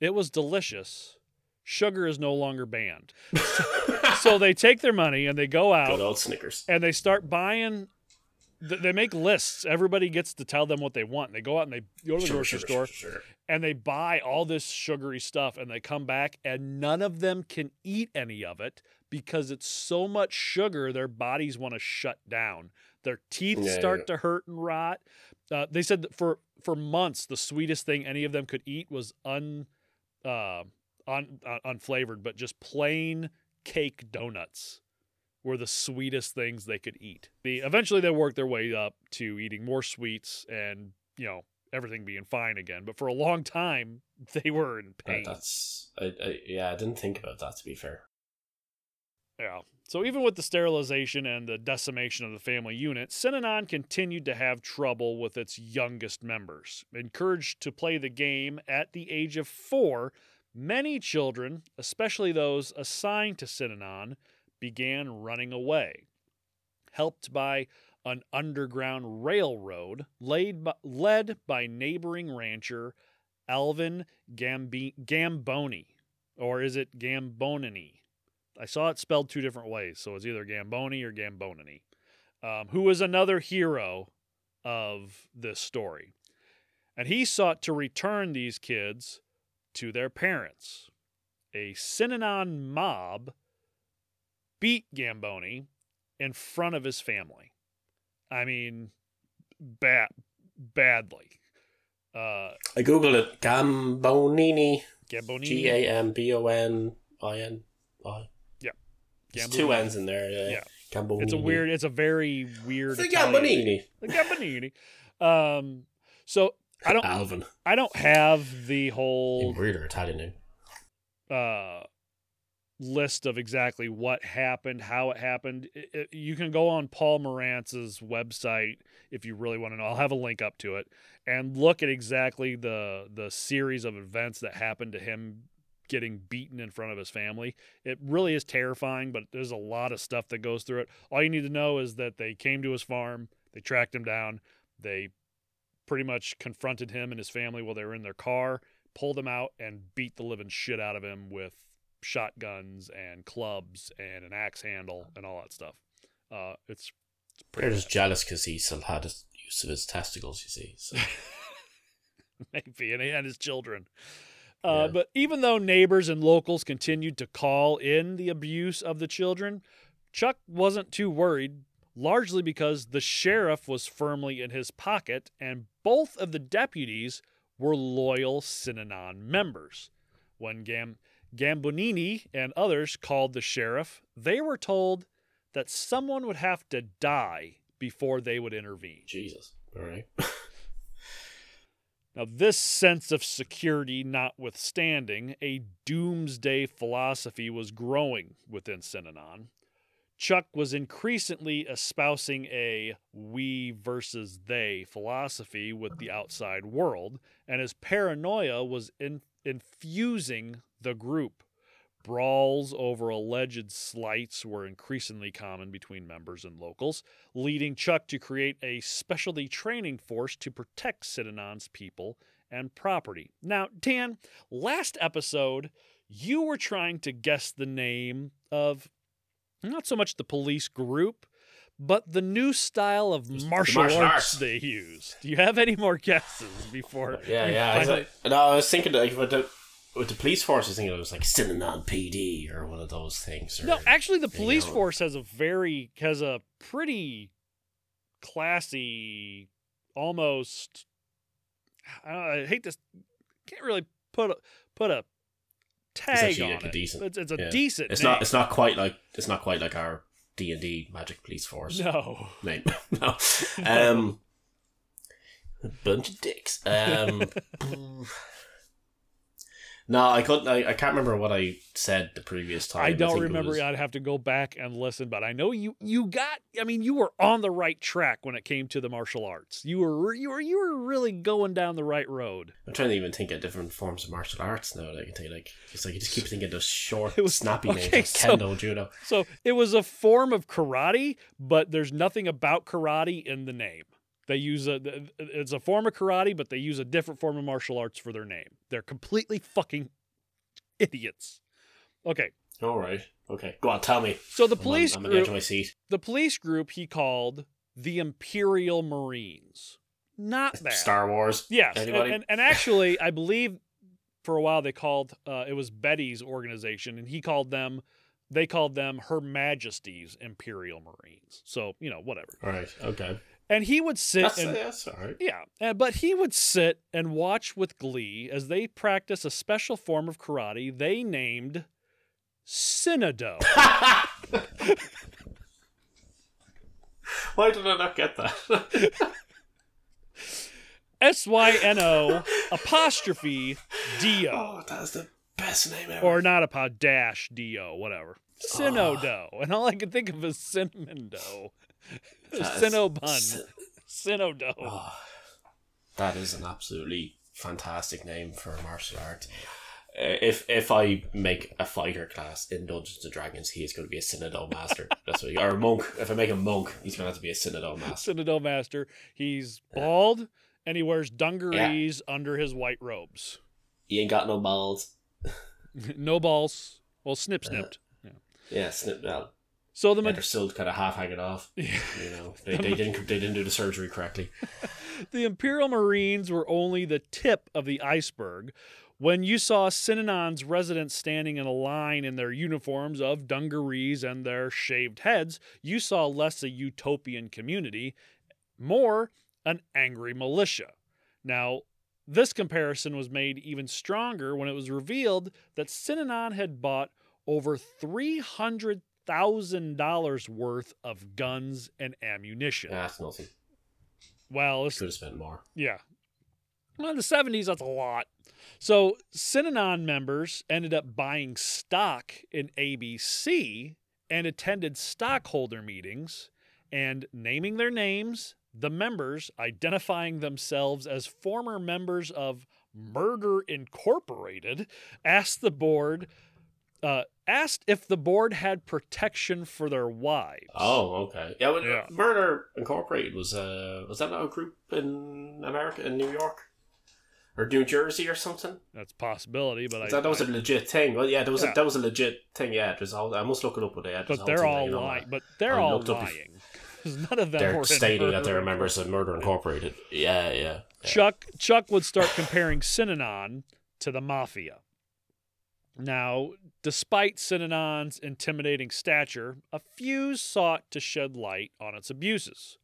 It was delicious. Sugar is no longer banned." so they take their money and they go out Good old Snickers. and they start buying. They make lists. Everybody gets to tell them what they want. They go out and they go to the Sugar, grocery sugar, store. sugar. and they buy all this sugary stuff and they come back and none of them can eat any of it because it's so much sugar their bodies want to shut down their teeth Yeah, start yeah. to hurt and rot uh, they said that for for months the sweetest thing any of them could eat was un uh, un, uh, unflavored but just plain cake donuts were the sweetest things they could eat the, eventually they worked their way up to eating more sweets and you know everything being fine again. But for a long time, they were in pain. that's I, I, yeah. I didn't think about that. To be fair, Yeah. So even with the sterilization and the decimation of the family unit, Synanon continued to have trouble with its youngest members. Encouraged to play the game at the age of four, many children, especially those assigned to Synanon, began running away. Helped by an underground railroad by, led by neighboring rancher Alvin Gambi, Gamboni. Or is it Gambonini? I saw it spelled two different ways, so it's either Gamboni or Gambonini, um, who is another hero of this story. And he sought to return these kids to their parents. A Synanon mob beat Gamboni in front of his family. I mean, bad, badly. Uh, I googled it. Gambonini. Gambonini. G A M B O N I N I. There's two ends in there. Yeah. Yeah. Gambonini. It's a weird. It's a very weird. The Italian name. Gambonini. The Gambonini. Um, so I don't. Alvin. I don't have the whole weirder Italian name. uh, list of exactly what happened, how it happened. It- it- you can go on Paul Morantz's website if you really want to know. I'll have a link up to it and look at exactly the the series of events that happened to him getting beaten in front of his family. It really is terrifying, but there's a lot of stuff that goes through it. All you need to know is that they came to his farm, they tracked him down, they pretty much confronted him and his family while they were in their car, pulled him out, and beat the living shit out of him with shotguns and clubs and an axe handle and all that stuff. Uh, it's, it's They're pretty just jealous because he still had his use of his testicles, you see. So. maybe, and he had his children. Uh, Yeah. But even though neighbors and locals continued to call in the abuse of the children, Chuck wasn't too worried, largely because the sheriff was firmly in his pocket and both of the deputies were loyal Synanon members. When Gam- Gambonini and others called the sheriff, they were told that someone would have to die before they would intervene. Jesus. All right. Now, this sense of security notwithstanding, a doomsday philosophy was growing within Synanon. Chuck was increasingly espousing a we versus they philosophy with the outside world, and his paranoia was in, infusing the group. Brawls over alleged slights were increasingly common between members and locals, leading Chuck to create a specialty training force to protect Synanon's people and property. Now, Dan, last episode, you were trying to guess the name of not so much the police group, but the new style of martial, martial arts, arts. they use. Do you have any more guesses before? Yeah, yeah. I was, like, no, I was thinking like with the police force, I think it was like Synanon PD or one of those things. Or, No, actually, the you police know. force has a very has a pretty classy, almost. I, don't, I hate this. Can't really put a put a tag actually, on like, a it. decent- it's, it's a yeah. decent. it's name. not. It's not quite like it's not quite like our D and D Magic Police Force no. name. no, um, a bunch of dicks. Um, no, I couldn't. I, I can't remember what I said the previous time. I don't it remember. was- I'd have to go back and listen, but I know you you got. I mean, you were on the right track when it came to the martial arts. You were you were you were really going down the right road. I'm trying to even think of different forms of martial arts now. That I can think like it's like you just keep thinking of those short, It was- snappy okay, names like so- kendo, judo. So it was a form of karate, but there's nothing about karate in the name. They use a it's a form of karate, but they use a different form of martial arts for their name. They're completely fucking idiots. Okay, All right, okay, go on, tell me. so the I'm police I'm on the edge group, of my seat. the police group he called the Imperial Marines. Not bad. Star Wars. Yes, and, and, and actually, I believe for a while they called uh, it was Betty's organization, and he called them. They called them Her Majesty's Imperial Marines. So you know, whatever. All right, okay. And he would sit That's, and that's all right. yeah, uh, but he would sit and watch with glee as they practice a special form of karate they named Synodo. Why did I not get that? S Y N O apostrophe D O. oh, that's the best name ever. Or not a pod dash D O, whatever. Synodo. And all I can think of is cinnamon dough. Is- Cinnabon. Oh, that is an absolutely fantastic name for a martial art. Uh, if if I make a fighter class in Dungeons and Dragons, he is going to be a Synodo master. That's what he, or a monk. If I make a monk, he's going to have to be a Synodo master. Synodo master. He's bald and he wears dungarees under his white robes. He ain't got no balls. no balls. Well, snip snipped. Yeah, yeah, snip. Well, So the yeah, they're still kind of half hanging off. You know, they, they didn't they didn't do the surgery correctly. the Imperial Marines were only the tip of the iceberg. When you saw Synanon's residents standing in a line in their uniforms of dungarees and their shaved heads, you saw less a utopian community, more an angry militia. Now, this comparison was made even stronger when it was revealed that Synanon had bought over $300,000 worth of guns and ammunition. That's nothing. Well, it's Could have spent more. yeah. Well, in the 70s, that's a lot. So, Synanon members ended up buying stock in ABC and attended stockholder meetings and naming their names, the members identifying themselves as former members of Murder Incorporated, asked the board. Uh, asked if the board had protection for their wives. Oh, okay. Yeah, well, Yeah. Murder Incorporated was uh was that not a group in America in New York or New Jersey or something? that's a possibility, but I, that, that was I- a legit thing. Well, yeah, that was Yeah. a, that was a legit thing. Yeah, there's all. I must look it up with that. but they're all lying. But they're all looked up if- lying. none of them They're in stating that they're members of Murder Incorporated. Yeah, yeah. yeah. Chuck Chuck would start comparing Synanon to the mafia. Now, despite Synanon's intimidating stature, a few sought to shed light on its abuses.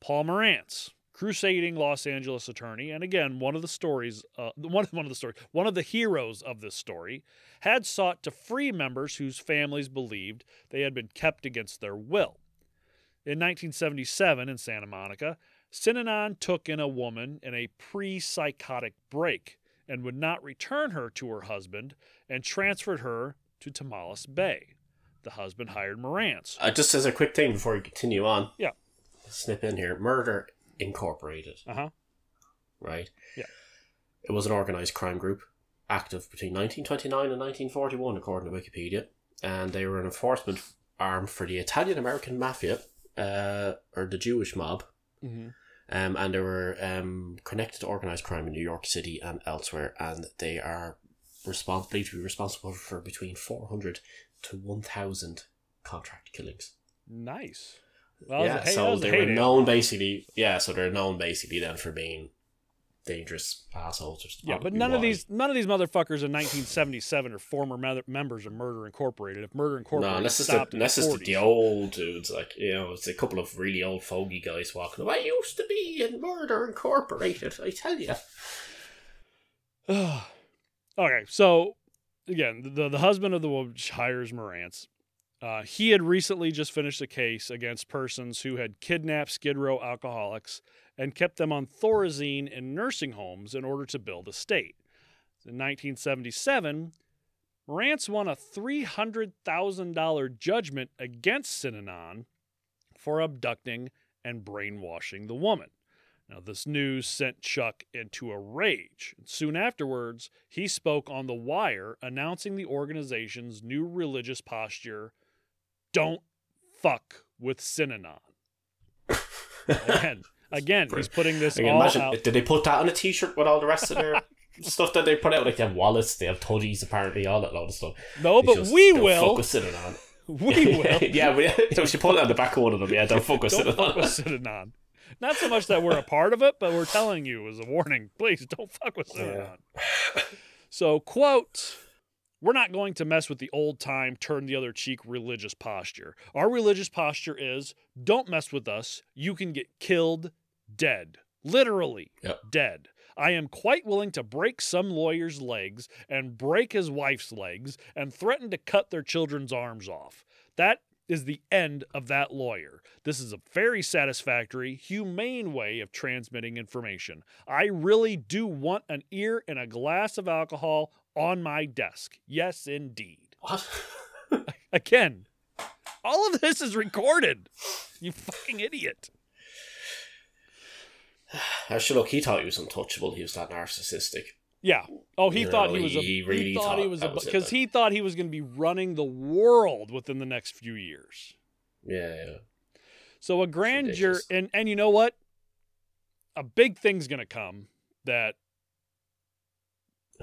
Paul Morantz, crusading Los Angeles attorney, and again one of the stories, uh, one one of the stories, one of the heroes of this story, had sought to free members whose families believed they had been kept against their will. In 1977, in Santa Monica, Synanon took in a woman in a pre psychotic break and would not return her to her husband and transferred her to Tomales Bay. The husband hired Morantz. Uh, just as a quick thing before we continue on. Yeah. Snip in here. Murder Incorporated, Uh huh. right? Yeah. It was an organized crime group. active between 1929 and 1941, according to Wikipedia, and they were an enforcement arm for the Italian American mafia, uh, or the Jewish mob, Mm-hmm. Um, and they were um, connected to organized crime in New York City and elsewhere, and they are respons- believed to be responsible for between 400 to 1,000 contract killings. Nice. Well, yeah, hey, so they were known basically. Yeah, so they're known basically then for being dangerous assholes. Or Yeah, but none of these none of these motherfuckers in 1977 are former me- members of Murder Incorporated. If Murder Incorporated No, that's just stopped the, that's just 40s. the old dudes. Like you know, it's a couple of really old fogey guys walking. I used to be in Murder Incorporated. I tell you. okay, so again, the the husband of the woman hires Morantz. Uh, he had recently just finished a case against persons who had kidnapped Skid Row alcoholics and kept them on Thorazine in nursing homes in order to build a state. In 1977, Morantz won a $300,000 judgment against Synanon for abducting and brainwashing the woman. Now, this news sent Chuck into a rage. Soon afterwards, he spoke on The Wire announcing the organization's new religious posture Don't fuck with Synanon. Again, again he's putting this all imagine. out. Did they put that on a T-shirt with all the rest of their stuff that they put out? Like they have wallets, they have toddies, apparently, all that lot of stuff. No, It's but just, we "Don't will. Fuck with Synanon. We will. yeah, we, know, she put it on the back of one of them. Yeah, don't fuck with don't fuck with Synanon. Synanon. Not so much that we're a part of it, but we're telling you as a warning, please don't fuck with Synanon. So, quote, we're not going to mess with the old time, turn the other cheek religious posture. Our religious posture is don't mess with us. You can get killed dead. Literally Yep. dead. I am quite willing to break some lawyer's legs and break his wife's legs and threaten to cut their children's arms off. That is the end of that lawyer. This is a very satisfactory, humane way of transmitting information. I really do want an ear and a glass of alcohol on my desk. Yes, indeed. Again, all of this is recorded. You fucking idiot. Actually, look, he thought he was untouchable. He was that narcissistic. Yeah. Oh, he You thought know, he was a. he He, really thought, he thought was that was because he thought he was going to be running the world within the next few years. Yeah, yeah. So a grand jury, and and you know what? A big thing's going to come that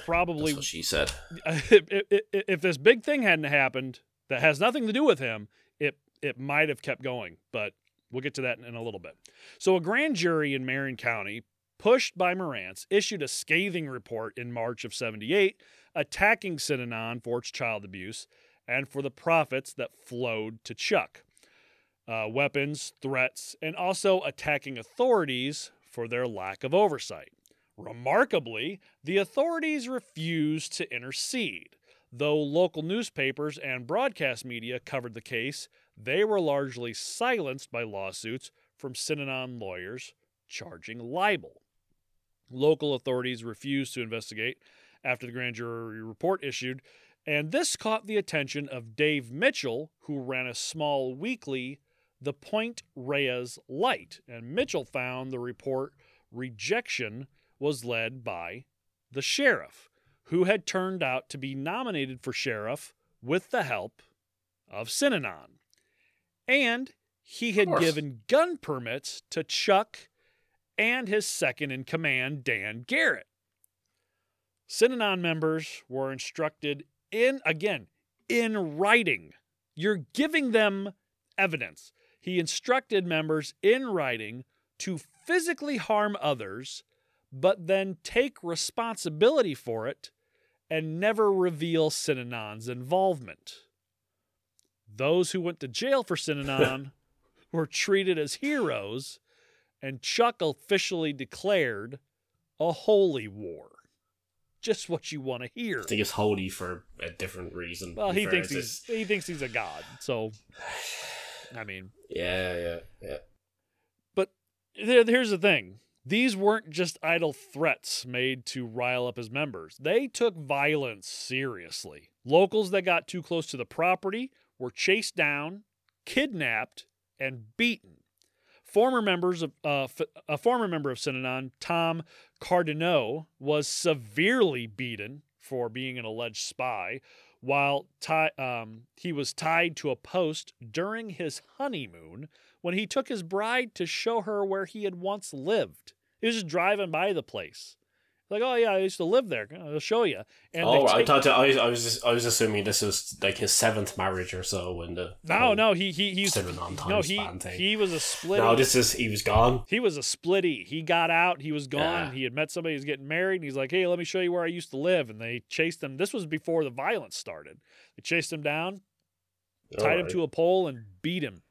probably she said. if, if, if this big thing hadn't happened that has nothing to do with him, it it might have kept going, but we'll get to that in, in a little bit. So a grand jury in Marin County, pushed by Morantz, issued a scathing report in March of 78 attacking Synanon for its child abuse and for the profits that flowed to Chuck. Uh, weapons, threats, and also attacking authorities for their lack of oversight. Remarkably, the authorities refused to intercede. Though local newspapers and broadcast media covered the case, they were largely silenced by lawsuits from Synanon lawyers charging libel. Local authorities refused to investigate after the grand jury report issued, and this caught the attention of Dave Mitchell, who ran a small weekly, The Point Reyes Light. And Mitchell found the report rejection was led by the sheriff, who had turned out to be nominated for sheriff with the help of Synanon. And he had given gun permits to Chuck and his second in command, Dan Garrett. Synanon members were instructed in, again, in writing. You're giving them evidence. He instructed members in writing to physically harm others, but then take responsibility for it and never reveal Synanon's involvement. Those who went to jail for Synanon were treated as heroes, and Chuck officially declared a holy war. Just what you want to hear. I think it's holy for a different reason. Well, he thinks he's he thinks he's a god. So, I mean, Yeah, yeah, yeah. but here's the thing: these weren't just idle threats made to rile up his members. They took violence seriously. Locals that got too close to the property were chased down, kidnapped, and beaten. Former members of uh, former member of Synanon, Tom Cardinaux, was severely beaten, for being an alleged spy, while ti- um, he was tied to a post during his honeymoon when he took his bride to show her where he had once lived. He was just driving by the place. Like, oh yeah, I used to live there. I'll show you. And oh, I thought I, I was just, I was assuming this was like his seventh marriage or so when the no, no, he he he's seven on time no he he was a splitty. No, this is he was gone. he was a splitty. He got out. He was gone. Yeah. He had met somebody who's getting married. And he's like, "Hey, let me show you where I used to live." And they chased him. This was before the violence started. They chased him down, tied him to a pole, and beat him.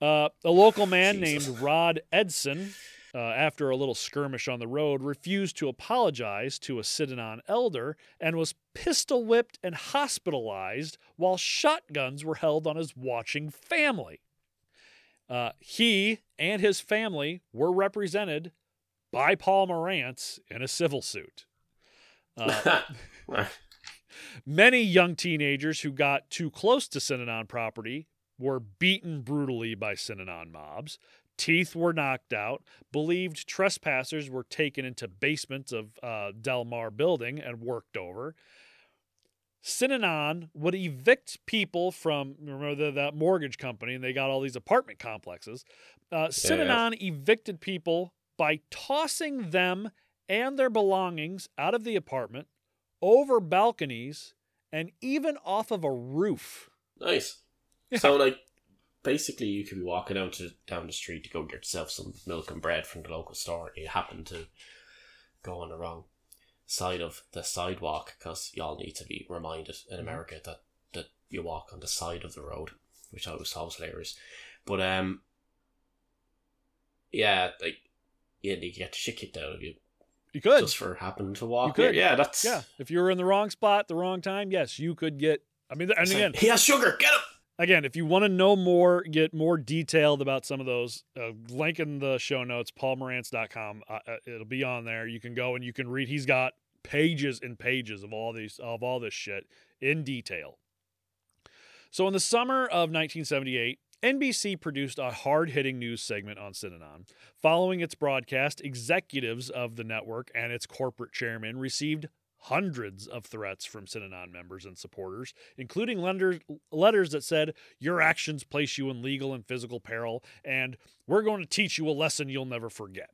Uh, a local man Jesus. named Rod Edson, uh, after a little skirmish on the road, refused to apologize to a Synanon elder and was pistol whipped and hospitalized while shotguns were held on his watching family. Uh, he and his family were represented by Paul Morantz in a civil suit. Uh, Many young teenagers who got too close to Synanon property were beaten brutally by Synanon mobs. Teeth were knocked out. Believed trespassers were taken into basements of uh, Del Mar building and worked over. Synanon would evict people from remember that mortgage company, and they got all these apartment complexes. Uh, Synanon evicted people by tossing them and their belongings out of the apartment, over balconies, and even off of a roof. nice. Yeah. So like, basically, you could be walking down to down the street to go get yourself some milk and bread from the local store. and You happen to go on the wrong side of the sidewalk because y'all need to be reminded in Mm-hmm. America that that you walk on the side of the road, which I was always hilarious. But um, yeah, like yeah, you get the shit kicked out of you You could. just for happening to walk. You could. Yeah, that's Yeah. If you were in the wrong spot, the wrong time, yes, you could get. I mean, and again, he has sugar. Get him. Again, if you want to know more, get more detailed about some of those, uh, link in the show notes, paulmorantz.com. Uh, uh, it'll be on there. You can go and you can read. He's got pages and pages of all these of all this shit in detail. So in the summer of 1978, NBC produced a hard-hitting news segment on Synanon. Following its broadcast, executives of the network and its corporate chairman received hundreds of threats from Synanon members and supporters, including lenders, letters that said, Your actions place you in legal and physical peril, and we're going to teach you a lesson you'll never forget.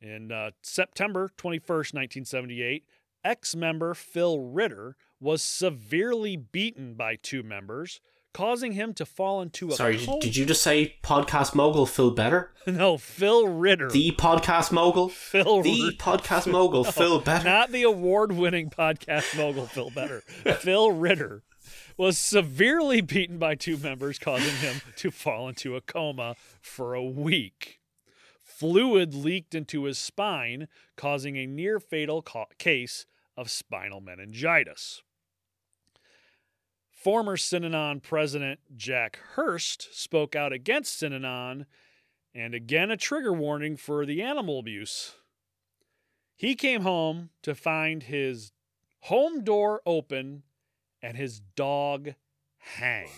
In uh, September 21st, 1978, ex member Phil Ritter was severely beaten by two members, causing him to fall into a coma. Sorry, did, you just say podcast mogul Phil Better? no, Phil Ritter. The podcast mogul? Phil The Ritter. podcast mogul Phil Better? Not the award winning podcast mogul Phil Better. Phil Ritter was severely beaten by two members, causing him to fall into a coma for a week. Fluid leaked into his spine, causing a near fatal ca- case of spinal meningitis. Former Synanon president Jack Hurst spoke out against Synanon, and again a trigger warning for the animal abuse. He came home to find his home door open and his dog hang.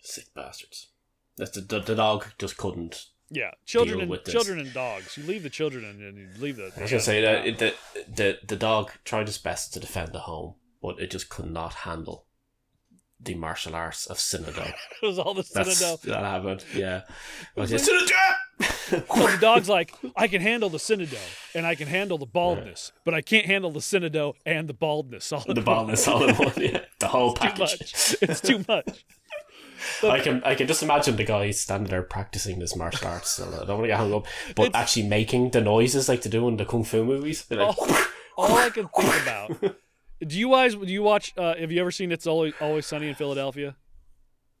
Sick bastards. That's the, the, the dog just couldn't. Yeah, children and children and dogs. You leave the children and, and you leave the. I was gonna say that the, the the dog tried its best to defend the home, but it just could not handle the martial arts of Synodon. it was all the That's that happened. Yeah. was Like, So the dog's like, I can handle the Synodo and I can handle the baldness, but I can't handle the Synodo and the baldness all in the baldness all in one. Yeah. The whole Too package. much. It's too much. I can I can just imagine the guy standing there practicing this martial arts. So I don't want to get hung up, but It's- actually making the noises like they do in the kung fu movies. Like, Oh. All I can think about. Do you guys? Do you watch? Uh, have you ever seen It's Always Always Sunny in Philadelphia?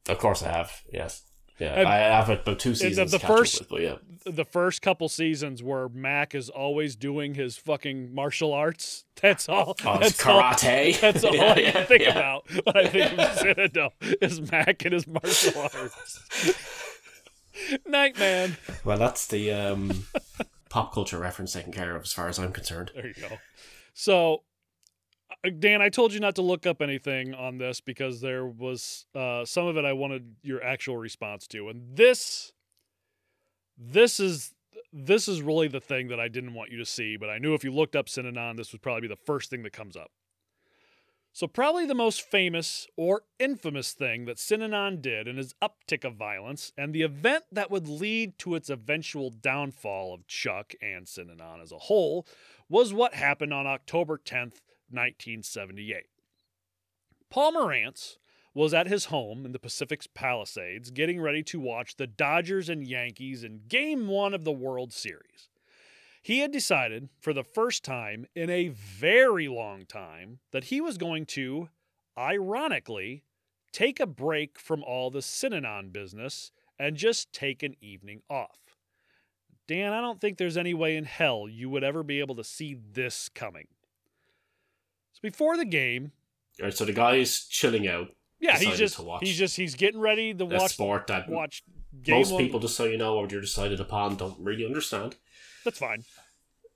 Of course, I have. Yes. Yeah, And- I have it but two the- seasons. the up first- with, yeah, the first couple seasons where Mac is always doing his fucking martial arts. That's all. oh, that's all. karate. That's all Yeah, I yeah, think yeah. about when I think of Citadel is Mac and his martial arts. Nightman. Well, that's the um, pop culture reference taken care of, as far as I'm concerned. There you go. So, Dan, I told you not to look up anything on this because there was uh, some of it I wanted your actual response to, and this, this is this is really the thing that I didn't want you to see. But I knew if you looked up Synanon, this would probably be the first thing that comes up. So, probably the most famous or infamous thing that Synanon did in his uptick of violence, and the event that would lead to its eventual downfall of Chuck and Synanon as a whole, was what happened on October 10th, 1978. Paul Morantz was at his home in the Pacific Palisades getting ready to watch the Dodgers and Yankees in Game 1 of the World Series. He had decided, for the first time in a very long time, that he was going to, ironically, take a break from all the Synanon business and just take an evening off. Dan, I don't think there's any way in hell you would ever be able to see this coming. So before the game, All right, so the guy is chilling out. yeah, he's just he's just he's getting ready to watch sport that watch most one- people, just so you know, what you're decided upon, don't really understand. That's fine,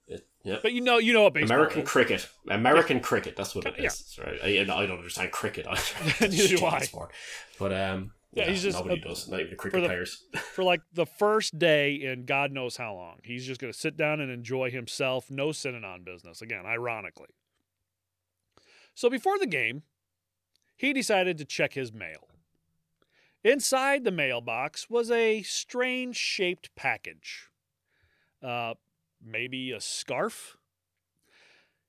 It, yeah. but you know you know what baseball American is. cricket. American cricket. That's what it is, Yeah. Right? I, I don't understand cricket. either. Neither do I. Sport. But um, Yeah, yeah, he's just nobody a- does. Not even the for cricket the- players. for like the first day in God knows how long. He's just going to sit down and enjoy himself. No sitting on business. Again, ironically. So before the game, he decided to check his mail. Inside the mailbox was a strange shaped package. Uh, maybe a scarf?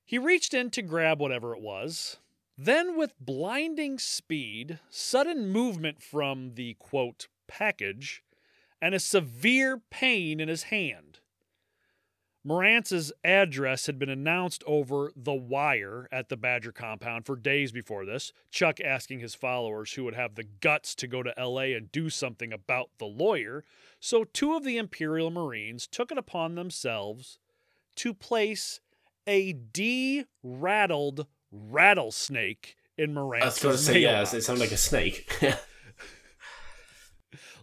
He reached in to grab whatever it was. Then, with blinding speed, sudden movement from the quote package, and a severe pain in his hand. Morantz's address had been announced over the wire at the Badger compound for days before this, Chuck asking his followers who would have the guts to go to LA and do something about the lawyer. So, two of the Imperial Marines took it upon themselves to place a de rattled rattlesnake in I was Morantz's going to say, yeah, it sounds like a snake.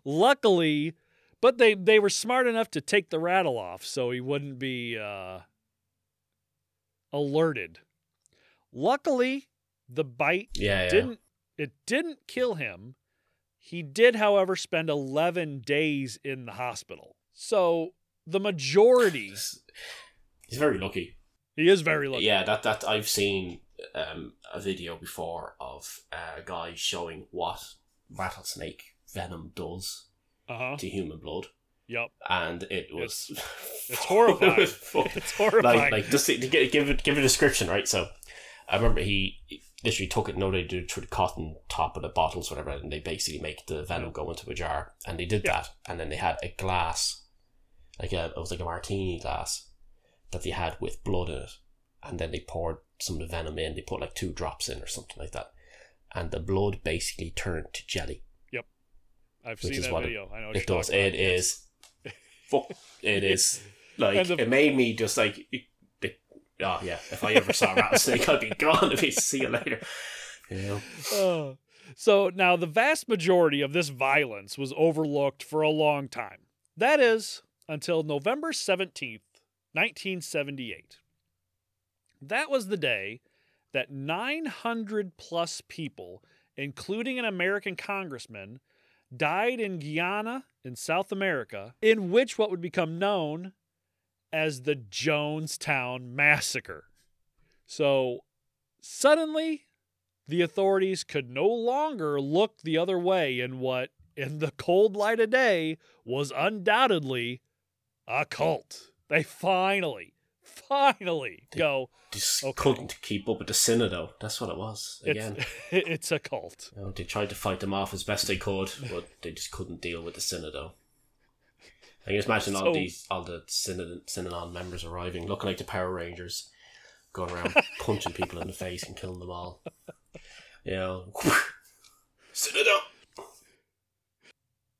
Luckily, but they they were smart enough to take the rattle off so he wouldn't be uh, alerted. Luckily, the bite yeah, yeah. didn't it didn't kill him. He did, however, spend 11 days in the hospital. So the majority, He's very lucky. he is very lucky. Yeah, that that I've seen um, a video before of a guy showing what rattlesnake venom does Uh huh. to human blood, Yep. and it was It's horrifying. it was It's horrifying. like like just to, give give it give a description, right? So I remember he literally took it. No, they did through the cotton top of the bottles, whatever, and they basically make the venom go into a jar, and they did Yeah. that, and then they had a glass, like a it was like a martini glass that they had with blood in it, and then they poured some of the venom in. They put like two drops in or something like that, and the blood basically turned to jelly. I've which seen is that video. I know It does. It is. Fuck. It is. Like the- it made me just like. it- it- oh yeah. If I ever saw a rattlesnake, I'd be gone. If you see you later. You know. Uh, so now the vast majority of this violence was overlooked for a long time. That is, until November 17th, 1978. That was the day that 900 plus people, including an American congressman, died in Guyana in South America, in which what would become known as the Jonestown Massacre. So suddenly, the authorities could no longer look the other way in what, in the cold light of day, was undoubtedly a cult. They finally, finally go, Just Okay. couldn't keep up with the though. That's what it was. Again. it's, it's a cult. You know, they tried to fight them off as best they could, but they just couldn't deal with the though. I can just imagine all So- these all the Synanon members arriving, looking like the Power Rangers, going around punching people in the face and killing them all. You know.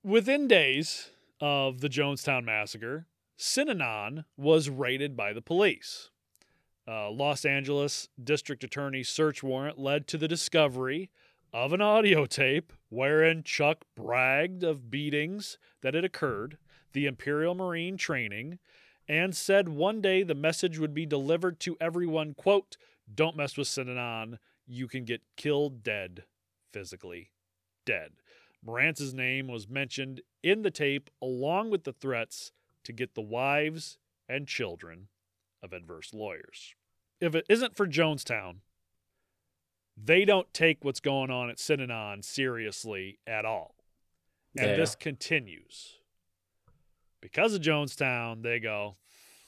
Within days of the Jonestown Massacre, Synanon was raided by the police. Uh, Los Angeles District Attorney's search warrant led to the discovery of an audio tape wherein Chuck bragged of beatings that had occurred, the Imperial Marine training, and said one day the message would be delivered to everyone, quote, don't mess with Synanon, you can get killed dead, physically dead. Morantz's name was mentioned in the tape along with the threats to get the wives and children of adverse lawyers. If it isn't for Jonestown, they don't take what's going on at Synanon seriously at all. And Yeah. this continues. Because of Jonestown, they go.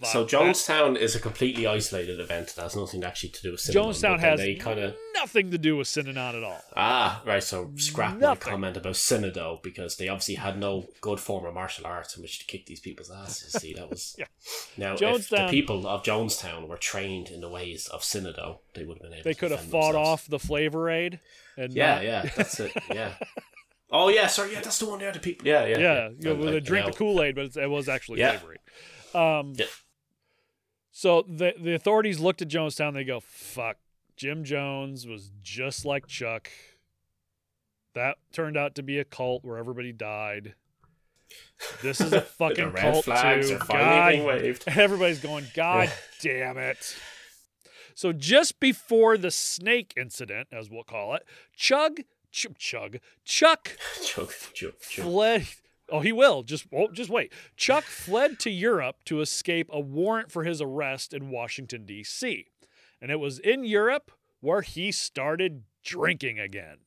So Jonestown is a completely isolated event that has nothing actually to do with Cinnamon. Jonestown has they kind of nothing to do with Synanon at all. ah right. So scrap my comment about Synodo because they obviously had no good form of martial arts in which to kick these people's asses. See, that was Yeah. Now, if the people of Jonestown were trained in the ways of Synodo, they would have been able. They to could have fought themselves. off the flavor aid. And Yeah, not- yeah, that's it. Yeah. Oh yeah, sorry. Yeah, that's the one there. The people. Yeah, yeah. yeah, And, with a like, drink of Kool Aid, but it was actually Yeah. flavoring. Um, Yeah. So the the authorities looked at Jonestown. They go, "Fuck, Jim Jones was just like Chuck. That turned out to be a cult where everybody died. This is a fucking cult flags too. are God waved. Everybody's going, God damn it. So just before the snake incident, as we'll call it, Chug, Ch- Chug, Chuck Chug, chug, chug. fled. Oh, he will. Just oh, just wait. Chuck fled to Europe to escape a warrant for his arrest in Washington D.C. And it was in Europe where he started drinking again.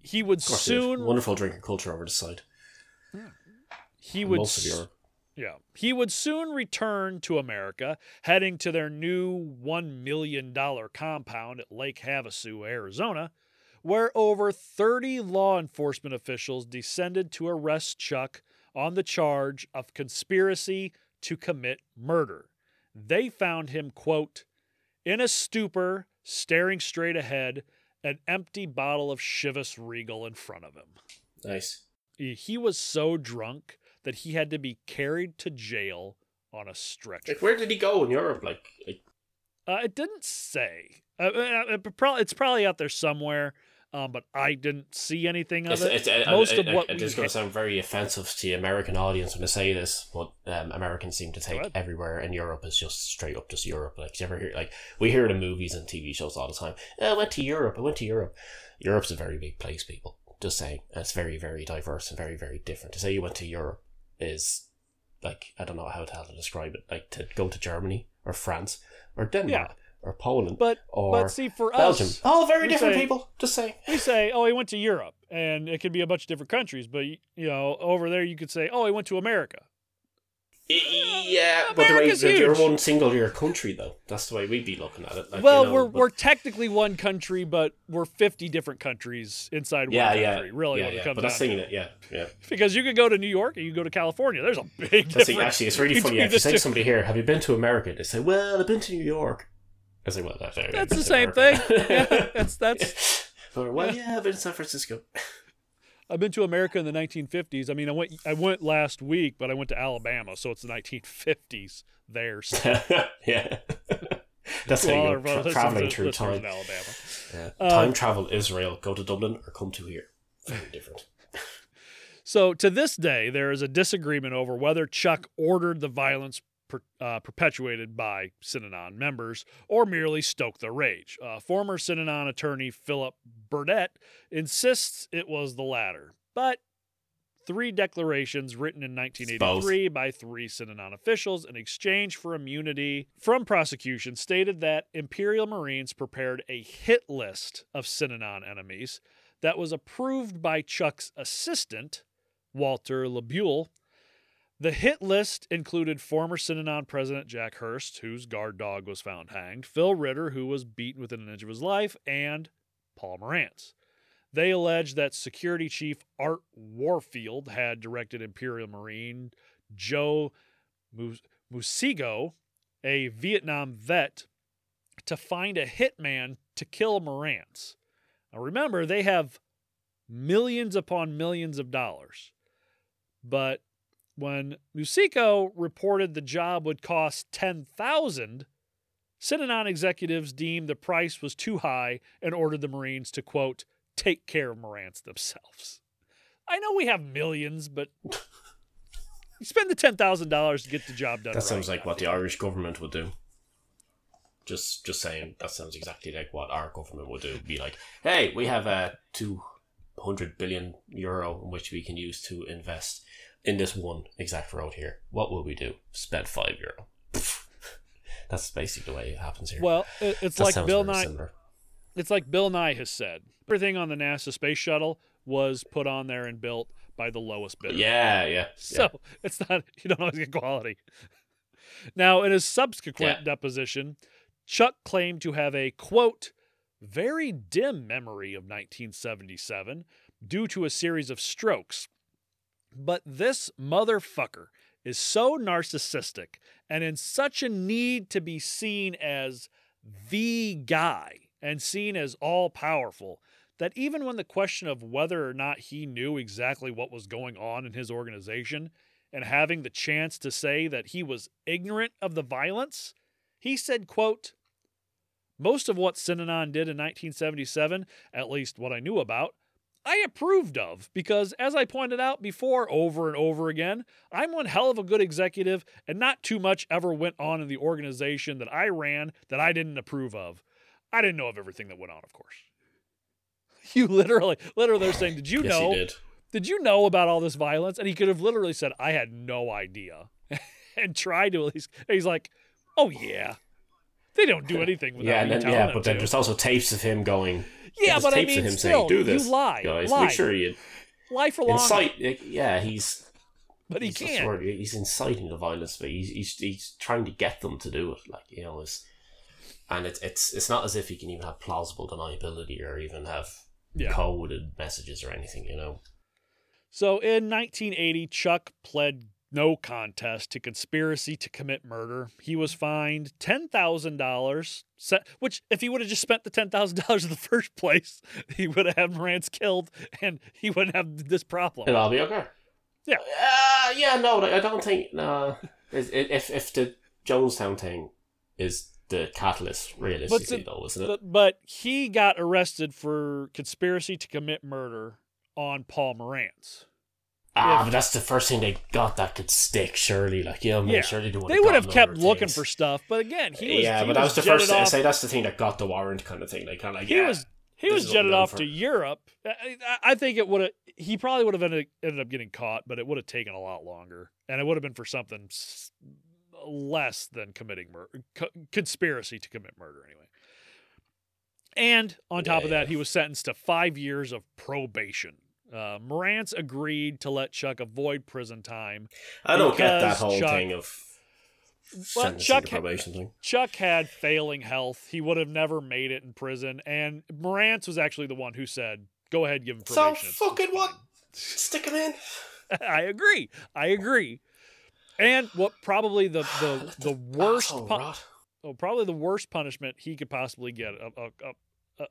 He would course, soon wonderful drinking culture over the side. he would Most of Europe. Yeah. He would soon return to America, heading to their new $1 million compound at Lake Havasu, Arizona, where over 30 law enforcement officials descended to arrest Chuck on the charge of conspiracy to commit murder. They found him, quote, in a stupor, staring straight ahead, an empty bottle of Chivas Regal in front of him Nice. he was so drunk that he had to be carried to jail on a stretcher. Like, where did he go in Europe? Like, like Uh, it didn't say. Uh, uh, it prob- it's probably out there somewhere, um, but I didn't see anything of it's, it. it's, uh, Most uh, of uh, what It's going to sound very offensive to the American audience when I say this, but um, Americans seem to take everywhere in Europe is just straight up just Europe. Like, you ever hear, like, we hear it in movies and TV shows all the time. "Oh, I went to Europe. I went to Europe. Europe's a very big place, people. Just saying. And It's very, very diverse and very, very different. To say you went to Europe is, like, I don't know how to, how to describe it. Like, to go to Germany or France or Denmark or Poland but or but see, for Belgium. us, Oh, very different say- people. Just saying. we say, "Oh, he went to Europe," and it could be a bunch of different countries. But you know, over there, you could say, "Oh, he went to America." Yeah, but the way America's you're one single year country though. That's the way we'd be looking at it. Like, well, you know, we're but- we're technically one country, but we're fifty different countries inside yeah, one yeah, country. Really, yeah, when yeah. it comes But down that's to it. it. Yeah, yeah. Because you could go to New York and you can go to California. There's a big That's difference. it, actually, it's really funny. between If you say to somebody here, "Have you been to America?" They say, "Well, I've been to New York." I say, "Well, that's, That's the same thing. Yeah, that's that's. or, well, yeah, I've been to San Francisco. I've been to America in the 1950s. I mean, I went I went last week, but I went to Alabama, so it's the 1950s there. So yeah, that's to how all you our go tra- traveling through time. Alabama. Yeah. Uh, time travel, Israel, go to Dublin or come to here. Very different. So to this day, there is a disagreement over whether Chuck ordered the violence per, uh, perpetuated by Synanon members or merely stoked their rage. Uh, former Synanon attorney Philip Burdett insists it was the latter, but three declarations written in 1983 by three Synanon officials in exchange for immunity from prosecution stated that Imperial Marines prepared a hit list of Synanon enemies that was approved by Chuck's assistant, Walter Labule. The hit list included former Synanon President Jack Hurst, whose guard dog was found hanged, Phil Ritter, who was beaten within an inch of his life, and Paul Morantz. They alleged that Security Chief Art Warfield had directed Imperial Marine Joe Mus- Musico, a Vietnam vet, to find a hitman to kill Morantz. Now remember, they have millions upon millions of dollars. But when Musico reported the job would cost 10,000, Synanon executives deemed the price was too high and ordered the Marines to quote take care of Morantz themselves. I know we have millions, but you spend the ten thousand dollars to get the job done. That right. sounds like what the Irish government would do. Just, just saying. That sounds exactly like what our government would do. Be like, hey, we have a two hundred billion euro in which we can use to invest in this one exact road here. What will we do? Spend five euro. That's basically the way it happens here. Well, it- it's That like Bill Nye. similar. It's like Bill Nye has said. Everything on the NASA space shuttle was put on there and built by the lowest bidder. Yeah, yeah. So yeah. it's not you don't always get quality. Now, in his subsequent Yeah. deposition, Chuck claimed to have a quote very dim memory of 1977 due to a series of strokes. But this motherfucker is so narcissistic and in such a need to be seen as the guy and seen as all powerful that even when the question of whether or not he knew exactly what was going on in his organization and having the chance to say that he was ignorant of the violence, he said, quote, most of what Synanon did in 1977, at least what I knew about, I approved of because, as I pointed out before over and over again, I'm one hell of a good executive and not too much ever went on in the organization that I ran that I didn't approve of. I didn't know of everything that went on, of course. You literally, literally, they're saying, Did you yes, know? did. did you know about all this violence? And he could have literally said, I had no idea. and tried to at least. he's like, oh, yeah. They don't do anything without Yeah, and then, yeah, but then there's also tapes of him going. Yeah, but I mean, him still, saying, "Do this, you lie, guys. lie. Make sure you Lie for long, incite." Yeah, he's. but he he's can't. word? He's inciting the violence, but he's, he's he's trying to get them to do it. Like you know, it's, and it's it's it's not as if he can even have plausible deniability or even have Yeah. coded messages or anything. You know. So in 1980, Chuck pled no contest to conspiracy to commit murder. He was fined $10,000, which, if he would have just spent the $10,000 in the first place, he would have had Morantz killed and he wouldn't have this problem. It'll all be okay. Yeah. Uh, yeah. No, I don't think. No. If if the Jonestown thing is the catalyst, realistically, see, though, isn't it? But, but he got arrested for conspiracy to commit murder on Paul Morantz. Ah, If- but that's the first thing they got that could stick. Surely, like yeah, I'm Yeah. surely they would. They would have kept looking things. for stuff, but again, he was yeah, he but that was the first. I off- say that's the thing that got the warrant, kind of thing. They kind of like he yeah. was he was is what I'm jetted off for. to Europe. I, I- I think it would have. He probably would have ended, ended up getting caught, but it would have taken a lot longer, and it would have been for something less than committing murder, co- conspiracy to commit murder, anyway. And on top Yeah, of that, yeah. he was sentenced to five years of probation. Uh, Morantz agreed to let Chuck avoid prison time. I don't get that whole Chuck- thing of Well, Chuck to ha- probation thing. Chuck had failing health. He would have never made it in prison. And Morantz was actually the one who said, go ahead, give him So probation. It's fucking what? Stick him in. I agree. I agree. And what probably the the, the worst oh, probably the worst punishment he could possibly get a, a, a,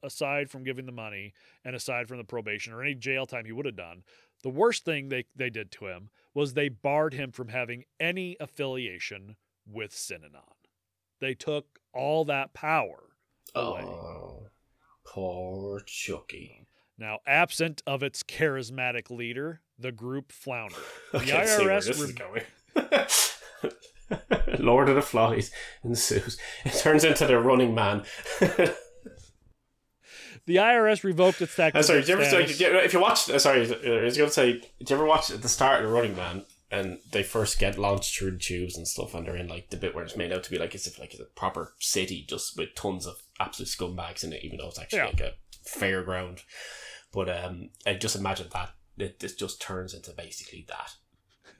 aside from giving the money and aside from the probation or any jail time he would have done the worst thing they, they did to him was they barred him from having any affiliation with Synanon. They took all that power away. Oh, poor Chucky. Now, absent of its charismatic leader, the group floundered. The IRS re-. Lord of the Flies ensues. It turns into the Running Man. The IRS revoked its tax. I'm sorry. Did you ever, did you- if you watch, uh, sorry, I was going to say, did you ever watch at the start of the Running Man and they first get launched through the tubes and stuff, and they're in like the bit where it's made out to be like as if like it's a proper city just with tons of absolute scumbags in it, even though it's actually Yeah. like a fairground. But um, I just imagine that it, this just turns into basically that.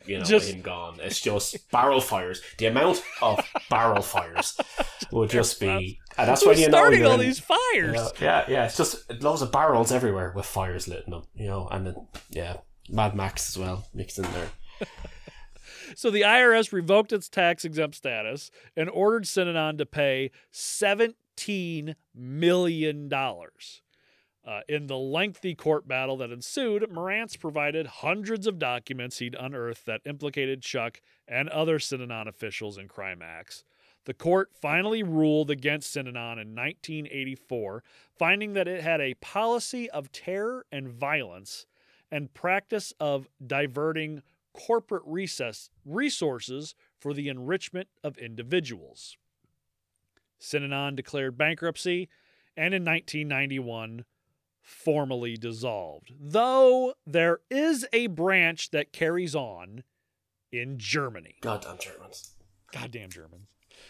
You know, Just- him gone. It's just barrel fires. The amount of barrel fires would just be, and that's Who's when you know starting you're all in- these fires? yeah, yeah, yeah. It's just loads of barrels everywhere with fires lit in them, you know, and then yeah, Mad Max as well mixed in there. So the IRS revoked its tax exempt status and ordered Synanon to pay $17 million. Uh, in the lengthy court battle that ensued, Morantz provided hundreds of documents he'd unearthed that implicated Chuck and other Synanon officials in crime acts. The court finally ruled against Synanon in 1984, finding that it had a policy of terror and violence and practice of diverting corporate recess resources for the enrichment of individuals. Synanon declared bankruptcy and in 1991 formally dissolved, though there is a branch that carries on in Germany. Goddamn Germans. Goddamn Germans.